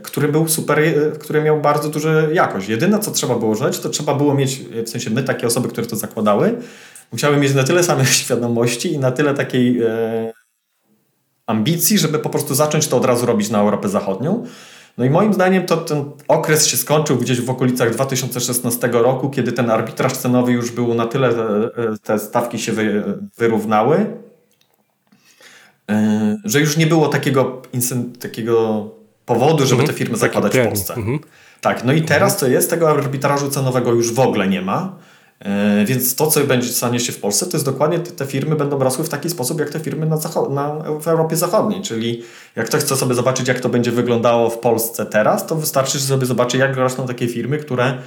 który był super, który miał bardzo dużą jakość. Jedyne, co trzeba było rzeć, to trzeba było mieć, w sensie my, takie osoby, które to zakładały, musiały mieć na tyle samej świadomości i na tyle takiej e, ambicji, żeby po prostu zacząć to od razu robić na Europę Zachodnią. No i moim zdaniem to ten okres się skończył gdzieś w okolicach 2016 roku, kiedy ten arbitraż cenowy już był na tyle, te stawki się wy, wyrównały, że już nie było takiego, takiego powodu, żeby te firmy zakładać w Polsce. Mhm. Tak, no i teraz co jest, tego arbitrażu cenowego już w ogóle nie ma. Więc to, co będzie stanie się w Polsce, to jest dokładnie te, te firmy będą rosły w taki sposób, jak te firmy na, na, w Europie Zachodniej. Czyli jak ktoś chce sobie zobaczyć, jak to będzie wyglądało w Polsce teraz, to wystarczy sobie zobaczyć, jak rosną takie firmy, które,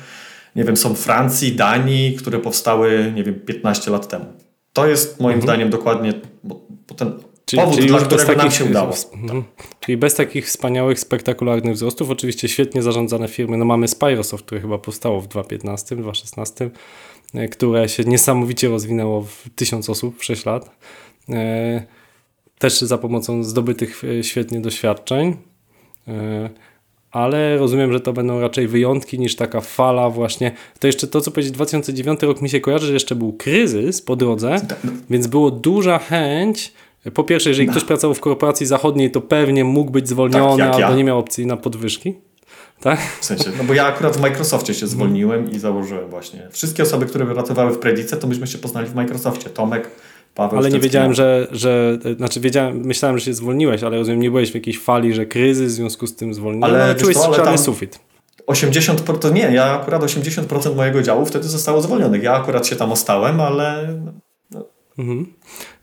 nie wiem, są w Francji, Danii, które powstały, nie wiem, 15 lat temu. To jest moim mhm. zdaniem dokładnie, bo, bo ten Czyli, powód, czyli dla którego takich, nam się udało. Mhm. Czyli bez takich wspaniałych, spektakularnych wzrostów, oczywiście świetnie zarządzane firmy. No mamy Spyrosoft, które chyba powstało w 2015, 2016 E, które się niesamowicie rozwinęło w tysiąc osób w 6 lat. E, też za pomocą zdobytych e, świetnie doświadczeń. Ale rozumiem, że to będą raczej wyjątki niż taka fala właśnie. To jeszcze to, co powiedzieć, 2009 rok mi się kojarzy, że jeszcze był kryzys po drodze, tak, no. więc było duża chęć po pierwsze, jeżeli no. ktoś pracował w korporacji zachodniej, to pewnie mógł być zwolniony tak, albo ja. nie miał opcji na podwyżki. Tak? W sensie, no bo ja akurat w Microsoftie się zwolniłem i założyłem właśnie. Wszystkie osoby, które pracowały w Predice, to myśmy się poznali w Microsoftie. Tomek, Paweł Ale nie wiedziałem, że, że, znaczy wiedziałem, myślałem, że się zwolniłeś, ale rozumiem, nie byłeś w jakiejś fali, że kryzys w związku z tym zwolniłem, ale, ale czułeś co, sufit. 80%, nie, ja akurat 80% mojego działu wtedy zostało zwolnionych. Ja akurat się tam ostałem, ale Mhm.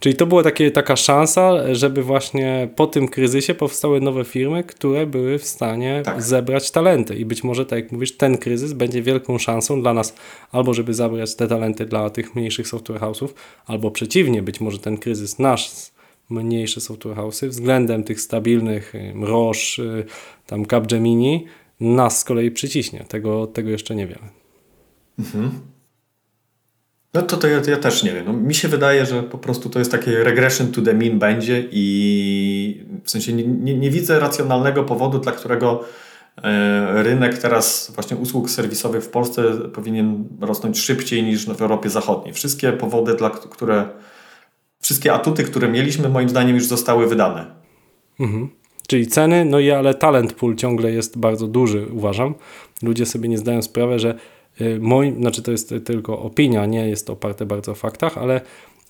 Czyli to była takie, taka szansa, żeby właśnie po tym kryzysie powstały nowe firmy, które były w stanie tak. zebrać talenty. I być może, tak jak mówisz, ten kryzys będzie wielką szansą dla nas, albo żeby zabrać te talenty dla tych mniejszych software house'ów, albo przeciwnie, być może ten kryzys nasz mniejsze software house'y względem tych stabilnych Roche, y, tam Capgemini nas z kolei przyciśnie. Tego, tego jeszcze nie wiemy. Mhm. No to, to ja, ja, też nie wiem. No, mi się wydaje, że po prostu to jest takie regression to the mean będzie i w sensie nie, nie, nie widzę racjonalnego powodu, dla którego e, rynek teraz właśnie usług serwisowych w Polsce powinien rosnąć szybciej niż w Europie Zachodniej. Wszystkie powody, dla które wszystkie atuty, które mieliśmy, moim zdaniem już zostały wydane. Mhm. Czyli ceny, no i ale talent pool ciągle jest bardzo duży, uważam. Ludzie sobie nie zdają sprawy, że moim, znaczy to jest tylko opinia, nie jest to oparte bardzo o faktach, ale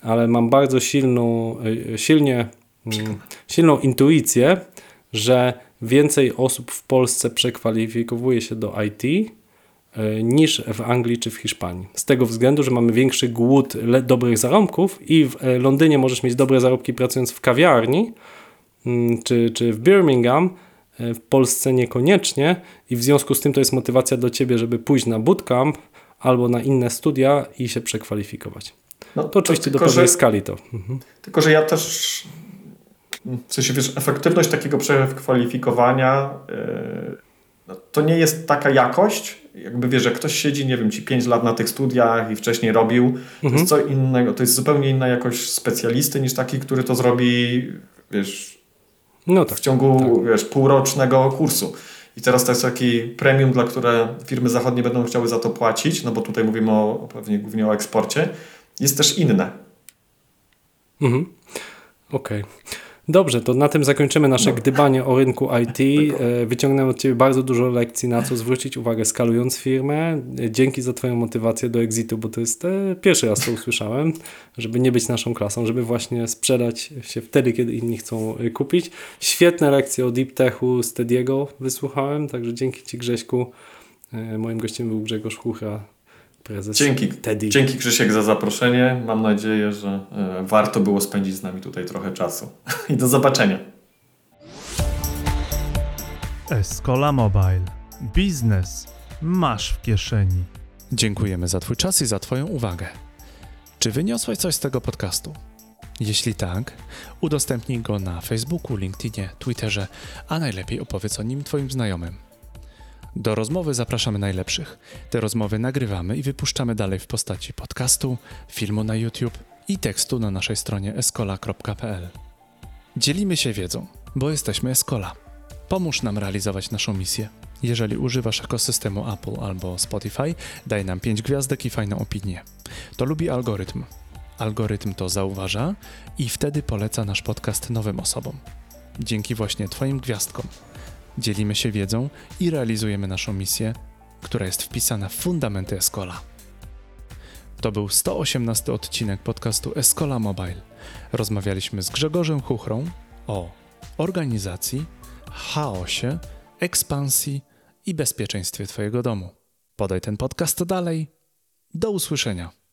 ale mam bardzo silną, y, silnie, mm, silną intuicję, że więcej osób w Polsce przekwalifikowuje się do IT y, niż w Anglii czy w Hiszpanii. Z tego względu, że mamy większy głód dobrych zarobków i w Londynie możesz mieć dobre zarobki pracując w kawiarni mm, czy, czy w Birmingham, w Polsce niekoniecznie i w związku z tym to jest motywacja do ciebie, żeby pójść na bootcamp albo na inne studia i się przekwalifikować. No, To oczywiście do pewnej że, skali to. Mhm. tylko, że ja też w sensie, wiesz, efektywność takiego przekwalifikowania yy, no, to nie jest taka jakość, jakby wiesz, że ktoś siedzi, nie wiem, ci 5 lat na tych studiach i wcześniej robił, to Mhm. jest co innego, to jest zupełnie inna jakość specjalisty niż taki, który to zrobi, wiesz, No w tak. ciągu wiesz, półrocznego kursu. I teraz to jest taki premium, dla które firmy zachodnie będą chciały za to płacić, no bo tutaj mówimy o, pewnie głównie o eksporcie, jest też inne. Mhm. Okej. Dobrze, to na tym zakończymy nasze No. gdybanie o rynku IT. E, Wyciągnąłem od Ciebie bardzo dużo lekcji, na co zwrócić uwagę skalując firmę. E, Dzięki za Twoją motywację do exitu, bo to jest e, pierwszy raz to usłyszałem, żeby nie być naszą klasą, żeby właśnie sprzedać się wtedy, kiedy inni chcą kupić. Świetne lekcje o Deep Techu z Tediego wysłuchałem, także dzięki Ci Grześku. Moim gościem był Grzegorz Chucha, prezes Dzięki, Teddy. dzięki Krzysiek za zaproszenie. Mam nadzieję, że e, warto było spędzić z nami tutaj trochę czasu. I do zobaczenia. Escola Mobile. Biznes masz w kieszeni. Dziękujemy za Twój czas i za Twoją uwagę. Czy wyniosłeś coś z tego podcastu? Jeśli tak, udostępnij go na Facebooku, LinkedInie, Twitterze, a najlepiej opowiedz o nim Twoim znajomym. Do rozmowy zapraszamy najlepszych. Te rozmowy nagrywamy i wypuszczamy dalej w postaci podcastu, filmu na YouTube i tekstu na naszej stronie escola.pl. Dzielimy się wiedzą, bo jesteśmy Escola. Pomóż nam realizować naszą misję. Jeżeli używasz ekosystemu Apple albo Spotify, daj nam 5 gwiazdek i fajną opinię. To lubi algorytm. Algorytm to zauważa i wtedy poleca nasz podcast nowym osobom. Dzięki właśnie Twoim gwiazdkom dzielimy się wiedzą i realizujemy naszą misję, która jest wpisana w fundamenty Escola. To był 118 odcinek podcastu Escola Mobile. Rozmawialiśmy z Grzegorzem Chuchrą o organizacji, chaosie, ekspansji i bezpieczeństwie Twojego domu. Podaj ten podcast dalej. Do usłyszenia.